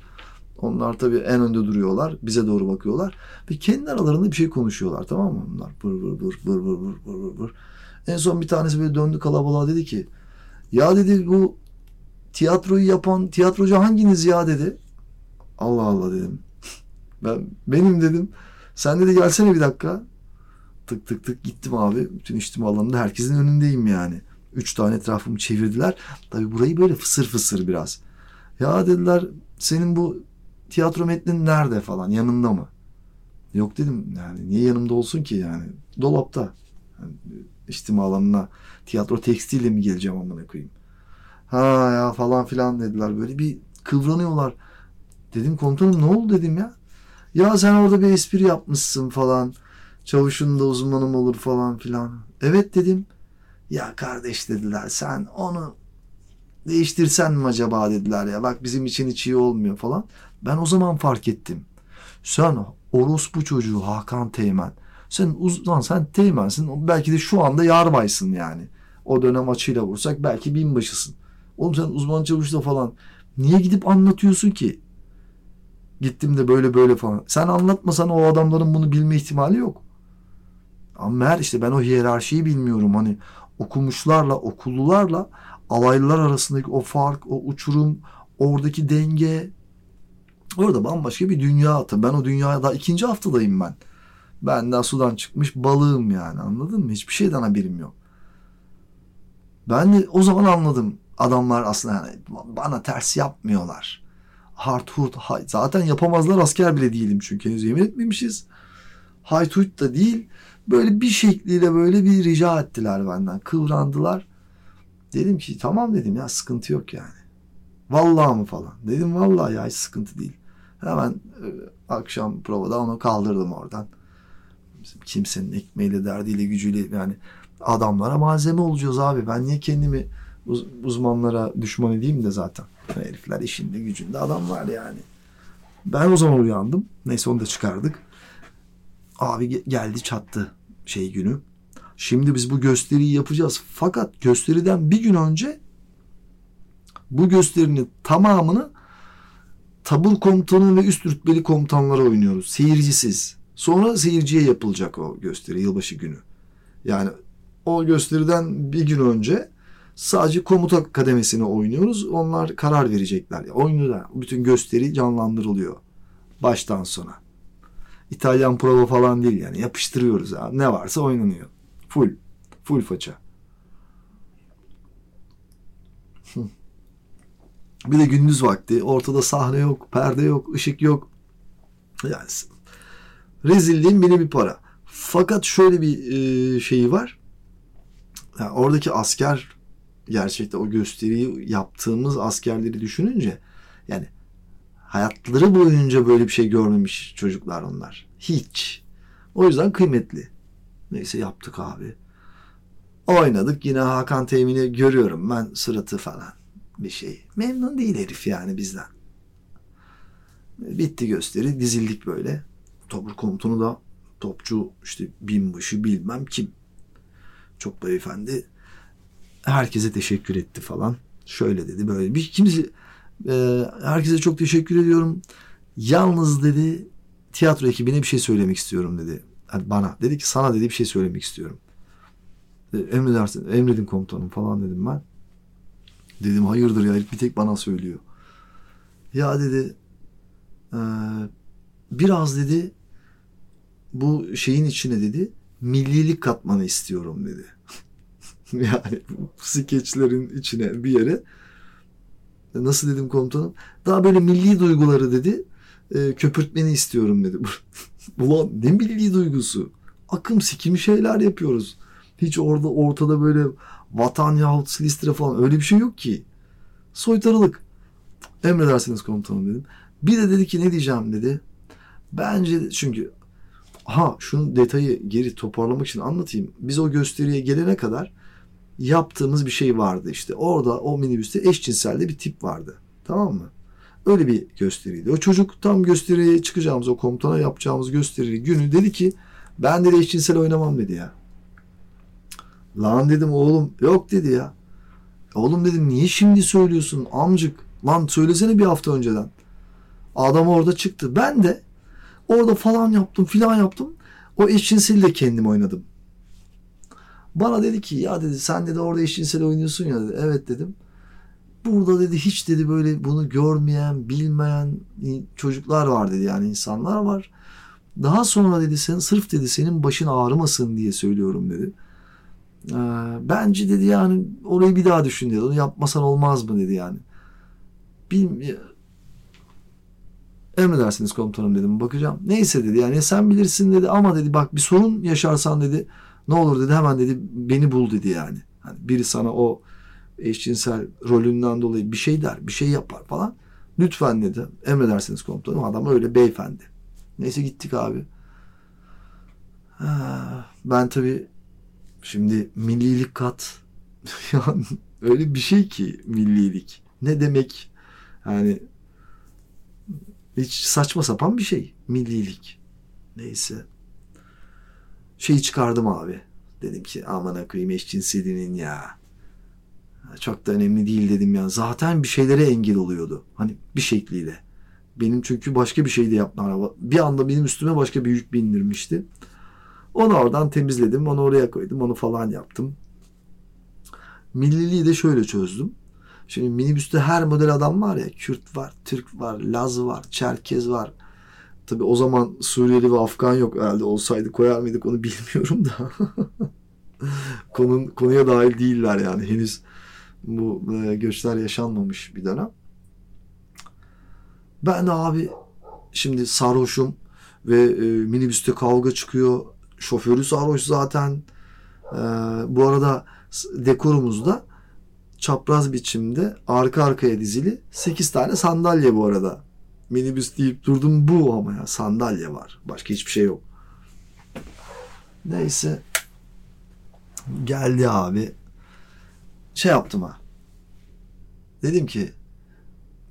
Onlar tabii en önde duruyorlar. Bize doğru bakıyorlar. Ve kendi aralarında bir şey konuşuyorlar tamam mı? Bunlar bır bır bır bır bır bır bır bır bır. En son bir tanesi böyle döndü kalabalığa dedi ki ya dedi bu tiyatroyu yapan tiyatrocu hanginiz ya dedi. Allah Allah dedim. Ben benim dedim. Sen dedi gelsene bir dakika. Tık tık tık gittim abi. Bütün içtima alanında herkesin önündeyim yani. Üç tane etrafımı çevirdiler. Tabii burayı böyle fısır fısır biraz. Ya dediler senin bu tiyatro metnin nerede falan yanında mı? Yok dedim yani niye yanımda olsun ki yani dolapta. Yani içtima alanına tiyatro tekstiyle mi geleceğim amına koyayım. Ha ya falan filan dediler böyle bir kıvranıyorlar. Dedim komutanım ne oldu dedim ya. Ya sen orada bir espri yapmışsın falan. Çavuşun da uzmanım olur falan filan. Evet dedim. Ya kardeş dediler sen onu değiştirsen mi acaba dediler ya. Bak bizim için hiç iyi olmuyor falan. Ben o zaman fark ettim. Sen orospu çocuğu Hakan Teğmen. Sen uzman sen Teğmensin. Belki de şu anda yarbaysın yani. O dönem açıyla vursak belki binbaşısın. Oğlum sen uzman çavuşla falan niye gidip anlatıyorsun ki? Gittim de böyle böyle falan. Sen anlatmasan o adamların bunu bilme ihtimali yok. Ama meğer işte ben o hiyerarşiyi bilmiyorum. Hani okumuşlarla, okullularla alaylılar arasındaki o fark, o uçurum, oradaki denge orada bambaşka bir dünya atı. Ben o dünyada ikinci haftadayım ben. Ben daha sudan çıkmış balığım yani anladın mı? Hiçbir şeyden haberim yok. Ben de o zaman anladım. Adamlar aslında yani bana ters yapmıyorlar. Hard hurt zaten yapamazlar asker bile değilim çünkü henüz yemin etmemişiz. Hayt da değil. Böyle bir şekliyle böyle bir rica ettiler benden. Kıvrandılar. Dedim ki tamam dedim ya sıkıntı yok yani. Vallahi mı falan. Dedim vallahi ya hiç sıkıntı değil. Hemen e, akşam provada onu kaldırdım oradan. Bizim kimsenin ekmeğiyle, derdiyle, gücüyle yani adamlara malzeme olacağız abi. Ben niye kendimi uz- uzmanlara düşman edeyim de zaten. Herifler işinde gücünde adamlar yani. Ben o zaman uyandım. Neyse onu da çıkardık. Abi geldi çattı şey günü. Şimdi biz bu gösteriyi yapacağız. Fakat gösteriden bir gün önce bu gösterinin tamamını tabur komutanı ve üst rütbeli komutanlara oynuyoruz. Seyircisiz. Sonra seyirciye yapılacak o gösteri yılbaşı günü. Yani o gösteriden bir gün önce sadece komuta kademesini oynuyoruz. Onlar karar verecekler. Oyunu bütün gösteri canlandırılıyor. Baştan sona. İtalyan prova falan değil yani. Yapıştırıyoruz abi. Ne varsa oynanıyor. Full. Full faça. Bir de gündüz vakti. Ortada sahne yok, perde yok, ışık yok. Yani rezilliğin beni bir para. Fakat şöyle bir e, şeyi var. Yani oradaki asker gerçekten o gösteriyi yaptığımız askerleri düşününce yani hayatları boyunca böyle bir şey görmemiş çocuklar onlar. Hiç. O yüzden kıymetli. Neyse yaptık abi. Oynadık yine Hakan Temin'i görüyorum ben suratı falan bir şey. Memnun değil herif yani bizden. Bitti gösteri dizildik böyle. Tabur komutunu da topçu işte binbaşı bilmem kim. Çok beyefendi. Herkese teşekkür etti falan. Şöyle dedi böyle. Bir kimse e, herkese çok teşekkür ediyorum. Yalnız dedi tiyatro ekibine bir şey söylemek istiyorum dedi. Yani bana dedi ki sana dedi bir şey söylemek istiyorum. E, emredersin, emredin komutanım falan dedim ben. Dedim hayırdır ya bir tek bana söylüyor. Ya dedi e, biraz dedi bu şeyin içine dedi millilik katmanı istiyorum dedi. yani skeçlerin içine bir yere nasıl dedim komutanım daha böyle milli duyguları dedi e, köpürtmeni istiyorum dedi. Ulan ne milli duygusu? Akım sikimi şeyler yapıyoruz. Hiç orada ortada böyle vatan yahut silistre falan öyle bir şey yok ki. Soytarılık. Emredersiniz komutanım dedim. Bir de dedi ki ne diyeceğim dedi. Bence çünkü ha şunun detayı geri toparlamak için anlatayım. Biz o gösteriye gelene kadar yaptığımız bir şey vardı işte. Orada o minibüste eşcinselde bir tip vardı. Tamam mı? Öyle bir gösteriydi. O çocuk tam gösteriye çıkacağımız o komutana yapacağımız gösteri günü dedi ki ben dedi eşcinsel oynamam dedi ya. Lan dedim oğlum yok dedi ya. Oğlum dedim niye şimdi söylüyorsun amcık? Lan söylesene bir hafta önceden. Adam orada çıktı. Ben de orada falan yaptım filan yaptım. O eşcinseli de kendim oynadım. Bana dedi ki ya dedi sen dedi orada eşcinsel oynuyorsun ya dedi. Evet dedim. Burada dedi hiç dedi böyle bunu görmeyen, bilmeyen çocuklar var dedi yani insanlar var. Daha sonra dedi sen sırf dedi senin başın ağrımasın diye söylüyorum dedi. Ee, bence dedi yani orayı bir daha düşün dedi. Onu yapmasan olmaz mı dedi yani. Bilmiyorum. Emredersiniz komutanım dedim bakacağım. Neyse dedi yani sen bilirsin dedi ama dedi bak bir sorun yaşarsan dedi ne olur dedi hemen dedi beni bul dedi yani. Hani biri sana o eşcinsel rolünden dolayı bir şey der, bir şey yapar falan. Lütfen dedi. Emredersiniz komutanım. Adam öyle beyefendi. Neyse gittik abi. Ben tabii şimdi millilik kat yani öyle bir şey ki millilik. Ne demek? Yani hiç saçma sapan bir şey. Millilik. Neyse. Şeyi çıkardım abi. Dedim ki aman koyayım eşcinselinin ya. Çok da önemli değil dedim ya. Zaten bir şeylere engel oluyordu. Hani bir şekliyle. Benim çünkü başka bir şey de yapmam. Bir anda benim üstüme başka bir yük bindirmişti. Onu oradan temizledim. Onu oraya koydum. Onu falan yaptım. Milliliği de şöyle çözdüm. Şimdi minibüste her model adam var ya. Kürt var, Türk var, Laz var, Çerkez var. Tabi o zaman Suriyeli ve Afgan yok herhalde. Olsaydı koyar mıydık onu bilmiyorum da. Konun, konuya dahil değiller yani. Henüz bu e, göçler yaşanmamış bir dönem. Ben de abi şimdi sarhoşum ve e, minibüste kavga çıkıyor. Şoförü sarhoş zaten. E, bu arada dekorumuzda çapraz biçimde arka arkaya dizili 8 tane sandalye bu arada. Minibüs deyip durdum bu ama ya sandalye var. Başka hiçbir şey yok. Neyse geldi abi şey yaptım ha. Dedim ki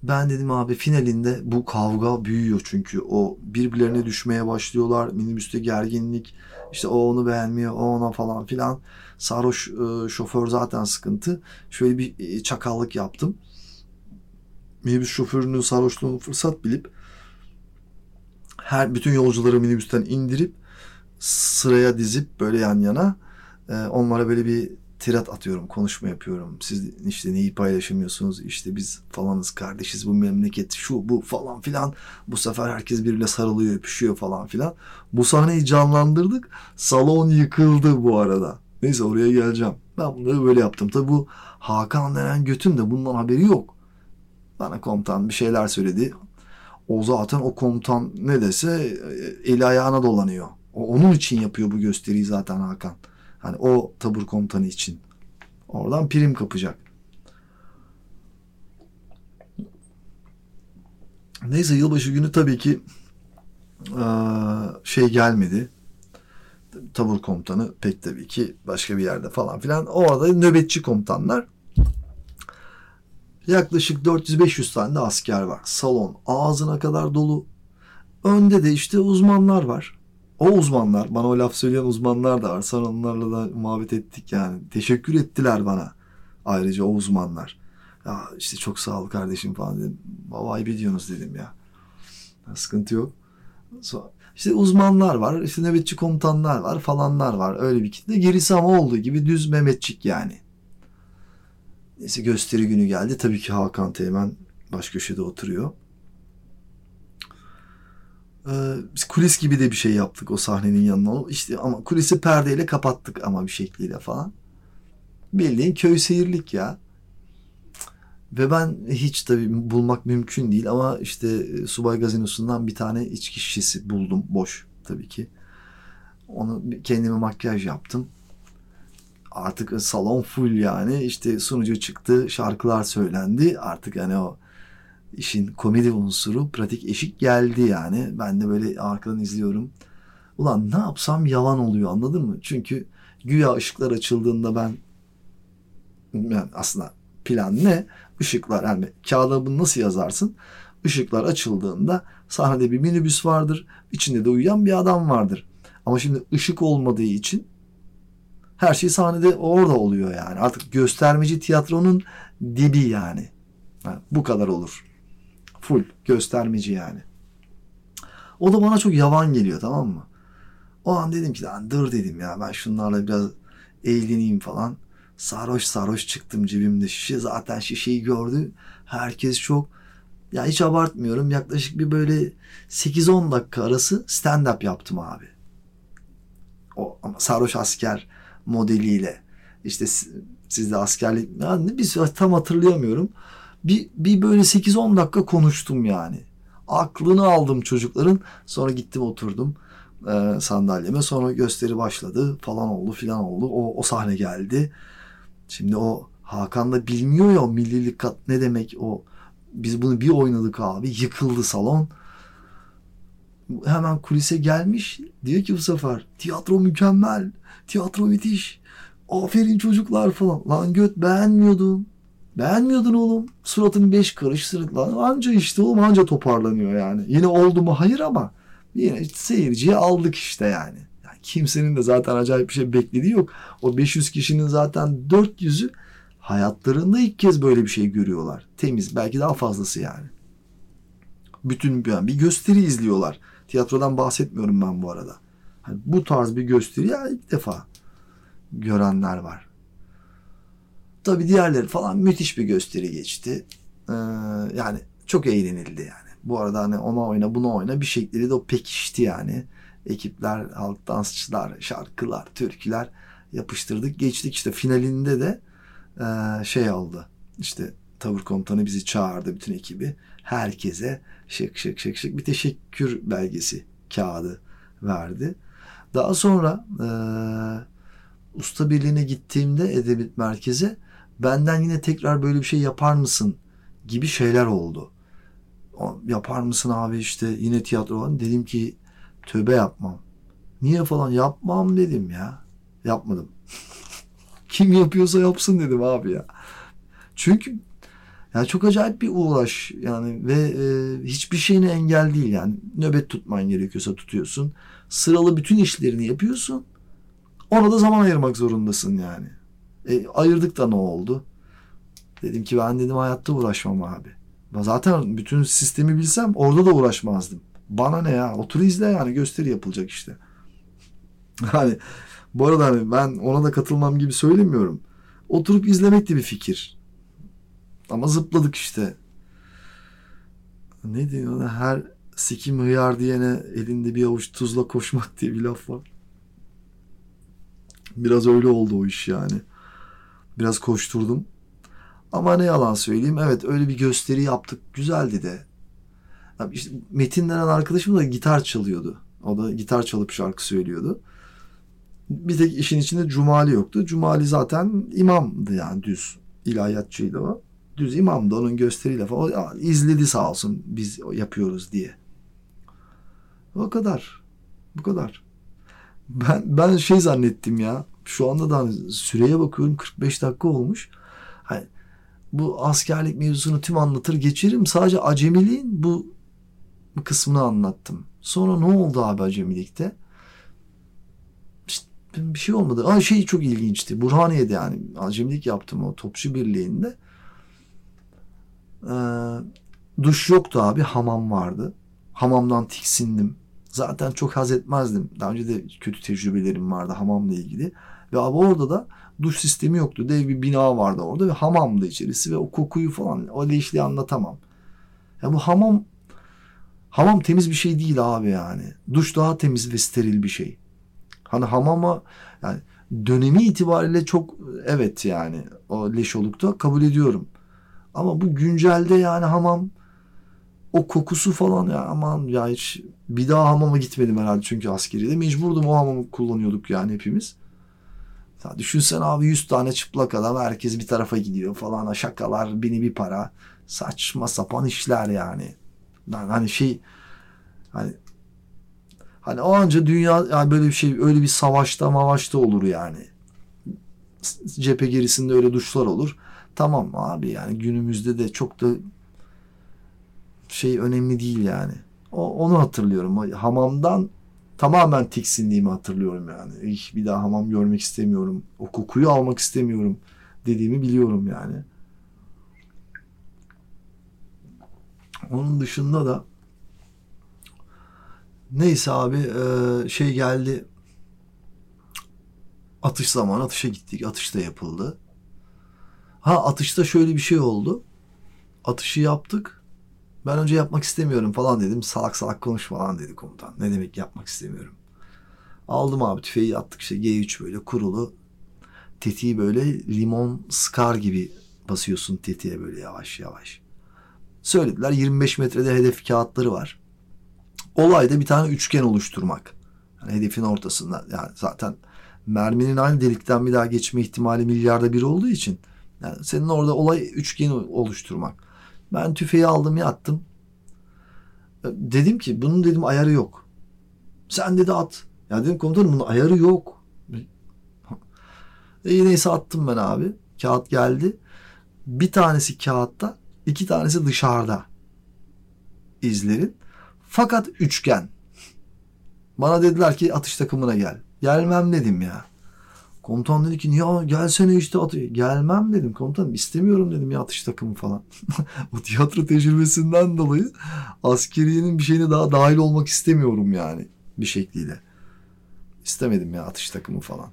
ben dedim abi finalinde bu kavga büyüyor çünkü o birbirlerine düşmeye başlıyorlar. Minibüste gerginlik işte o onu beğenmiyor o ona falan filan. Sarhoş e, şoför zaten sıkıntı. Şöyle bir e, çakallık yaptım. Minibüs şoförünün sarhoşluğunu fırsat bilip her bütün yolcuları minibüsten indirip sıraya dizip böyle yan yana e, onlara böyle bir tirat atıyorum, konuşma yapıyorum. Siz işte neyi paylaşamıyorsunuz? İşte biz falanız kardeşiz bu memleket şu bu falan filan. Bu sefer herkes birbirine sarılıyor, öpüşüyor falan filan. Bu sahneyi canlandırdık. Salon yıkıldı bu arada. Neyse oraya geleceğim. Ben bunları böyle yaptım. Tabi bu Hakan denen götün de bundan haberi yok. Bana komutan bir şeyler söyledi. O zaten o komutan ne dese e, eli ayağına dolanıyor. O, onun için yapıyor bu gösteriyi zaten Hakan. Hani o tabur komutanı için. Oradan prim kapacak. Neyse yılbaşı günü tabii ki e, şey gelmedi. Tabur komutanı pek tabii ki başka bir yerde falan filan. Orada nöbetçi komutanlar yaklaşık 400-500 tane de asker var. Salon ağzına kadar dolu. Önde de işte uzmanlar var. O uzmanlar, bana o laf söyleyen uzmanlar da var. Sonra onlarla da muhabbet ettik yani. Teşekkür ettiler bana. Ayrıca o uzmanlar. Ya işte çok sağ ol kardeşim falan dedim. Baba ayıp ediyorsunuz dedim ya. Sıkıntı yok. Sonra, işte uzmanlar var, işte nöbetçi komutanlar var falanlar var. Öyle bir kitle. Gerisi ama olduğu gibi düz Mehmetçik yani. Neyse gösteri günü geldi. Tabii ki Hakan Teğmen baş köşede oturuyor. Ee, biz kulis gibi de bir şey yaptık o sahnenin yanına. İşte ama kulisi perdeyle kapattık ama bir şekliyle falan. Bildiğin köy seyirlik ya. Ve ben hiç tabii bulmak mümkün değil ama işte e, Subay Gazinosu'ndan bir tane içki şişesi buldum boş tabii ki. Onu kendime makyaj yaptım. Artık salon full yani işte sunucu çıktı şarkılar söylendi artık yani o işin komedi unsuru pratik eşik geldi yani. Ben de böyle arkadan izliyorum. Ulan ne yapsam yalan oluyor anladın mı? Çünkü güya ışıklar açıldığında ben yani aslında plan ne? Işıklar yani kağıda bunu nasıl yazarsın? Işıklar açıldığında sahnede bir minibüs vardır. içinde de uyuyan bir adam vardır. Ama şimdi ışık olmadığı için her şey sahnede orada oluyor yani. Artık göstermeci tiyatronun dibi yani. yani bu kadar olur. Full göstermeci yani. O da bana çok yavan geliyor tamam mı? O an dedim ki lan dur dedim ya ben şunlarla biraz eğleneyim falan. Sarhoş sarhoş çıktım cebimde şişe. Zaten şişeyi gördü. Herkes çok ya hiç abartmıyorum. Yaklaşık bir böyle 8-10 dakika arası stand up yaptım abi. O ama sarhoş asker modeliyle. İşte sizde askerlik yani biz tam hatırlayamıyorum. Bir, bir böyle 8-10 dakika konuştum yani. Aklını aldım çocukların. Sonra gittim oturdum e, sandalyeme. Sonra gösteri başladı falan oldu filan oldu. O, o sahne geldi. Şimdi o Hakan da bilmiyor ya o millilik kat ne demek o. Biz bunu bir oynadık abi. Yıkıldı salon. Hemen kulise gelmiş. Diyor ki bu sefer tiyatro mükemmel. Tiyatro müthiş. Aferin çocuklar falan. Lan göt beğenmiyordun. Beğenmiyordun oğlum. Suratın beş karış sırık lan. Anca işte oğlum anca toparlanıyor yani. Yine oldu mu? Hayır ama yine seyirciye aldık işte yani kimsenin de zaten acayip bir şey beklediği yok. O 500 kişinin zaten 400'ü hayatlarında ilk kez böyle bir şey görüyorlar. Temiz belki daha fazlası yani. Bütün yani bir gösteri izliyorlar. Tiyatrodan bahsetmiyorum ben bu arada. Hani bu tarz bir gösteri ya ilk defa görenler var. Tabii diğerleri falan müthiş bir gösteri geçti. Ee, yani çok eğlenildi yani. Bu arada hani ona oyna buna oyna bir şekilde de o pekişti yani ekipler, halk dansçılar, şarkılar, türküler yapıştırdık. Geçtik işte finalinde de e, şey oldu. İşte tavır komutanı bizi çağırdı bütün ekibi. Herkese şık şık şık şık bir teşekkür belgesi kağıdı verdi. Daha sonra e, usta birliğine gittiğimde Edebiyat Merkezi benden yine tekrar böyle bir şey yapar mısın gibi şeyler oldu. O, yapar mısın abi işte yine tiyatro falan. Dedim ki Tövbe yapmam. Niye falan yapmam dedim ya. Yapmadım. Kim yapıyorsa yapsın dedim abi ya. Çünkü yani çok acayip bir uğraş yani ve e, hiçbir şeyine engel değil yani. Nöbet tutman gerekiyorsa tutuyorsun. Sıralı bütün işlerini yapıyorsun. Ona da zaman ayırmak zorundasın yani. E, ayırdık da ne oldu? Dedim ki ben dedim hayatta uğraşmam abi. Zaten bütün sistemi bilsem orada da uğraşmazdım. Bana ne ya? Otur izle yani gösteri yapılacak işte. Hani bu arada hani ben ona da katılmam gibi söylemiyorum. Oturup izlemek de bir fikir. Ama zıpladık işte. Ne diyor? Her sikim hıyar diyene elinde bir avuç tuzla koşmak diye bir laf var. Biraz öyle oldu o iş yani. Biraz koşturdum. Ama ne yalan söyleyeyim. Evet öyle bir gösteri yaptık. Güzeldi de. İşte Metin denen arkadaşım da gitar çalıyordu. O da gitar çalıp şarkı söylüyordu. Bir tek işin içinde Cumali yoktu. Cumali zaten imamdı yani düz. ilahiyatçıydı o. düz imam da onun gösteriyle falan o izledi sağ olsun biz yapıyoruz diye. O kadar. Bu kadar. Ben ben şey zannettim ya. Şu anda da hani süreye bakıyorum 45 dakika olmuş. Hani bu askerlik mevzusunu tüm anlatır geçerim. Sadece acemiliğin bu kısmını anlattım. Sonra ne oldu abi acemilikte? İşte bir şey olmadı. Aa şey çok ilginçti. Burhaniye'de yani acemilik yaptım o topçu birliğinde. Ee, duş yoktu abi. Hamam vardı. Hamamdan tiksindim. Zaten çok haz etmezdim. Daha önce de kötü tecrübelerim vardı hamamla ilgili. Ve abi orada da duş sistemi yoktu. Dev bir bina vardı orada ve hamamdı içerisi ve o kokuyu falan o leşliği anlatamam. Ya bu hamam hamam temiz bir şey değil abi yani. Duş daha temiz ve steril bir şey. Hani hamama yani dönemi itibariyle çok evet yani o leş olukta kabul ediyorum. Ama bu güncelde yani hamam o kokusu falan ya aman ya hiç bir daha hamama gitmedim herhalde çünkü askeriyede mecburdum o hamamı kullanıyorduk yani hepimiz. Ya düşünsen abi 100 tane çıplak adam herkes bir tarafa gidiyor falan şakalar bini bir para saçma sapan işler yani. yani hani şey hani hani o anca dünya yani böyle bir şey öyle bir savaşta mavaşta olur yani. Cephe gerisinde öyle duşlar olur. Tamam abi yani günümüzde de çok da şey önemli değil yani. O, onu hatırlıyorum. Hamamdan tamamen tiksindiğimi hatırlıyorum yani. İh, bir daha hamam görmek istemiyorum. O kokuyu almak istemiyorum dediğimi biliyorum yani. Onun dışında da neyse abi e, şey geldi atış zamanı atışa gittik. Atış da yapıldı. Ha atışta şöyle bir şey oldu. Atışı yaptık. Ben önce yapmak istemiyorum falan dedim. Salak salak konuş falan dedi komutan. Ne demek yapmak istemiyorum. Aldım abi tüfeği attık işte G3 böyle kurulu. Tetiği böyle limon sıkar gibi basıyorsun tetiğe böyle yavaş yavaş. Söylediler 25 metrede hedef kağıtları var. Olayda bir tane üçgen oluşturmak. Yani hedefin ortasında yani zaten merminin aynı delikten bir daha geçme ihtimali milyarda bir olduğu için yani senin orada olay üçgeni oluşturmak. Ben tüfeği aldım yattım. Dedim ki bunun dedim ayarı yok. Sen dedi at. Ya dedim komutanım bunun ayarı yok. E neyse attım ben abi. Kağıt geldi. Bir tanesi kağıtta, iki tanesi dışarıda izlerin. Fakat üçgen. Bana dediler ki atış takımına gel. Gelmem dedim ya. Komutan dedi ki ya gelsene işte atıyor. Gelmem dedim komutanım istemiyorum dedim ya atış takımı falan. o tiyatro tecrübesinden dolayı askeriyenin bir şeyine daha dahil olmak istemiyorum yani bir şekliyle. İstemedim ya atış takımı falan.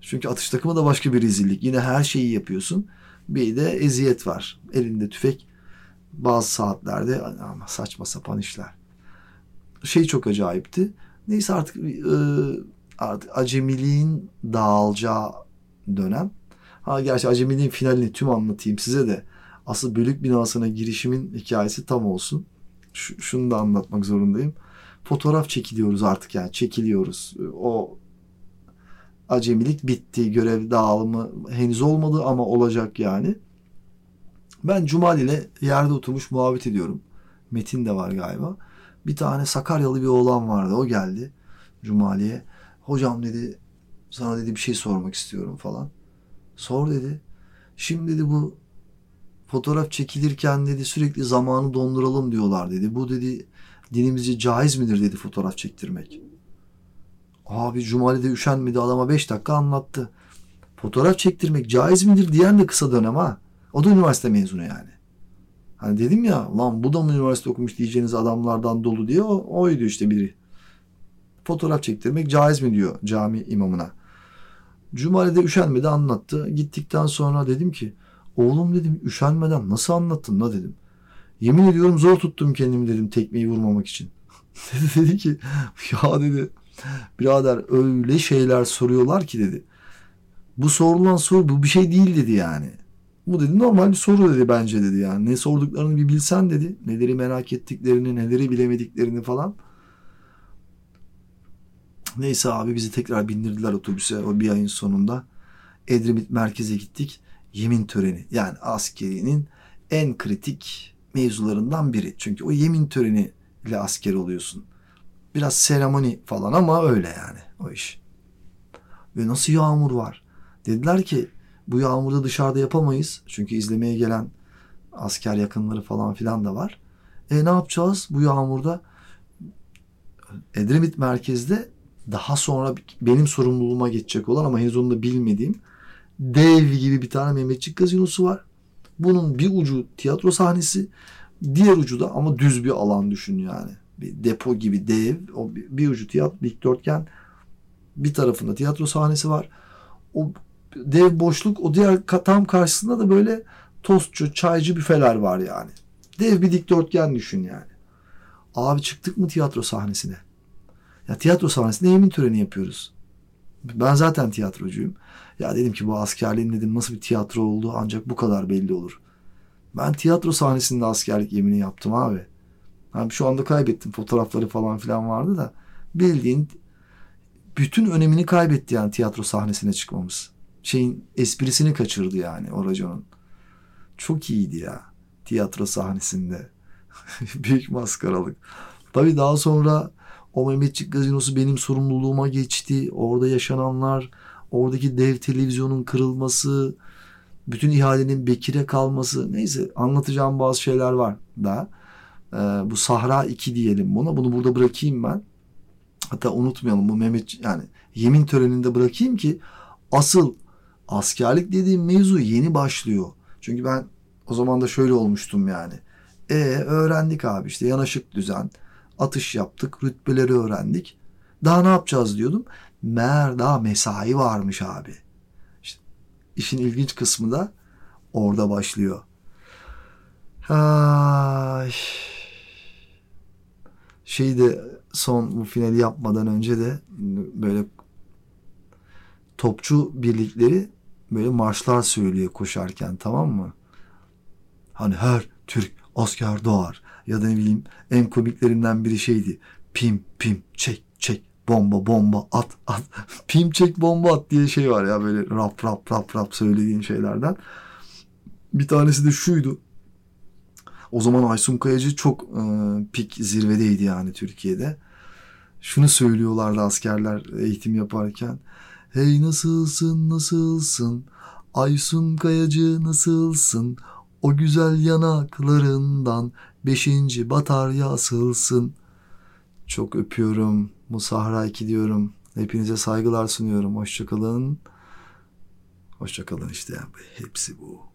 Çünkü atış takımı da başka bir rezillik. Yine her şeyi yapıyorsun. Bir de eziyet var. Elinde tüfek bazı saatlerde ama saçma sapan işler. Şey çok acayipti. Neyse artık e, artık acemiliğin dağılacağı dönem. Ha gerçi acemiliğin finalini tüm anlatayım size de. Asıl bölük binasına girişimin hikayesi tam olsun. Ş- şunu da anlatmak zorundayım. Fotoğraf çekiliyoruz artık yani çekiliyoruz. O acemilik bitti. Görev dağılımı henüz olmadı ama olacak yani. Ben Cumali ile yerde oturmuş muhabbet ediyorum. Metin de var galiba. Bir tane Sakaryalı bir oğlan vardı. O geldi Cumali'ye. Hocam dedi sana dedi bir şey sormak istiyorum falan. Sor dedi. Şimdi dedi bu fotoğraf çekilirken dedi sürekli zamanı donduralım diyorlar dedi. Bu dedi dinimizce caiz midir dedi fotoğraf çektirmek. Abi Cumali'de üşenmedi adama 5 dakika anlattı. Fotoğraf çektirmek caiz midir diyen de kısa dönem ha. O da üniversite mezunu yani. Hani dedim ya lan bu da mı üniversite okumuş diyeceğiniz adamlardan dolu diye o, oydu işte biri fotoğraf çektirmek caiz mi diyor cami imamına. Cumali'de üşenmedi anlattı. Gittikten sonra dedim ki oğlum dedim üşenmeden nasıl anlattın la dedim. Yemin ediyorum zor tuttum kendimi dedim tekmeyi vurmamak için. dedi, ki ya dedi birader öyle şeyler soruyorlar ki dedi. Bu sorulan soru bu bir şey değil dedi yani. Bu dedi normal bir soru dedi bence dedi yani. Ne sorduklarını bir bilsen dedi. Neleri merak ettiklerini, neleri bilemediklerini falan. Neyse abi bizi tekrar bindirdiler otobüse o bir ayın sonunda. Edremit merkeze gittik. Yemin töreni yani askerinin en kritik mevzularından biri. Çünkü o yemin töreni ile asker oluyorsun. Biraz seremoni falan ama öyle yani o iş. Ve nasıl yağmur var? Dediler ki bu yağmurda dışarıda yapamayız. Çünkü izlemeye gelen asker yakınları falan filan da var. E ne yapacağız bu yağmurda? Edremit merkezde daha sonra benim sorumluluğuma geçecek olan ama henüz onu da bilmediğim dev gibi bir tane Mehmetçik gazinosu var. Bunun bir ucu tiyatro sahnesi, diğer ucu da ama düz bir alan düşün yani. Bir depo gibi dev, o bir, ucu tiyatro dikdörtgen, bir tarafında tiyatro sahnesi var. O dev boşluk, o diğer tam karşısında da böyle tostçu, çaycı büfeler var yani. Dev bir dikdörtgen düşün yani. Abi çıktık mı tiyatro sahnesine? Ya tiyatro sahnesinde yemin töreni yapıyoruz. Ben zaten tiyatrocuyum. Ya dedim ki bu askerliğin dedim nasıl bir tiyatro oldu ancak bu kadar belli olur. Ben tiyatro sahnesinde askerlik yemini yaptım abi. Yani şu anda kaybettim fotoğrafları falan filan vardı da bildiğin bütün önemini kaybetti yani tiyatro sahnesine çıkmamız. Şeyin esprisini kaçırdı yani o raconun. Çok iyiydi ya tiyatro sahnesinde. Büyük maskaralık. Tabii daha sonra o Mehmetçik gazinosu benim sorumluluğuma geçti. Orada yaşananlar, oradaki dev televizyonun kırılması, bütün ihalenin Bekir'e kalması. Neyse anlatacağım bazı şeyler var da. Ee, bu Sahra 2 diyelim buna. Bunu burada bırakayım ben. Hatta unutmayalım bu Mehmet yani yemin töreninde bırakayım ki asıl askerlik dediğim mevzu yeni başlıyor. Çünkü ben o zaman da şöyle olmuştum yani. E öğrendik abi işte yanaşık düzen, atış yaptık, rütbeleri öğrendik. Daha ne yapacağız diyordum. Meğer daha mesai varmış abi. İşte işin ilginç kısmı da orada başlıyor. Ay. Şeyde son bu finali yapmadan önce de böyle topçu birlikleri böyle marşlar söylüyor koşarken tamam mı? Hani her Türk asker doğar. Ya da ne bileyim en komiklerinden biri şeydi. Pim pim çek çek bomba bomba at at. pim çek bomba at diye şey var ya böyle rap rap rap rap söylediğin şeylerden. Bir tanesi de şuydu. O zaman Aysun Kayacı çok e, pik zirvedeydi yani Türkiye'de. Şunu söylüyorlardı askerler eğitim yaparken. Hey nasılsın nasılsın Aysun Kayacı nasılsın o güzel yanaklarından beşinci batarya asılsın. Çok öpüyorum. Musahra 2 diyorum. Hepinize saygılar sunuyorum. Hoşçakalın. Hoşçakalın işte. Hepsi bu.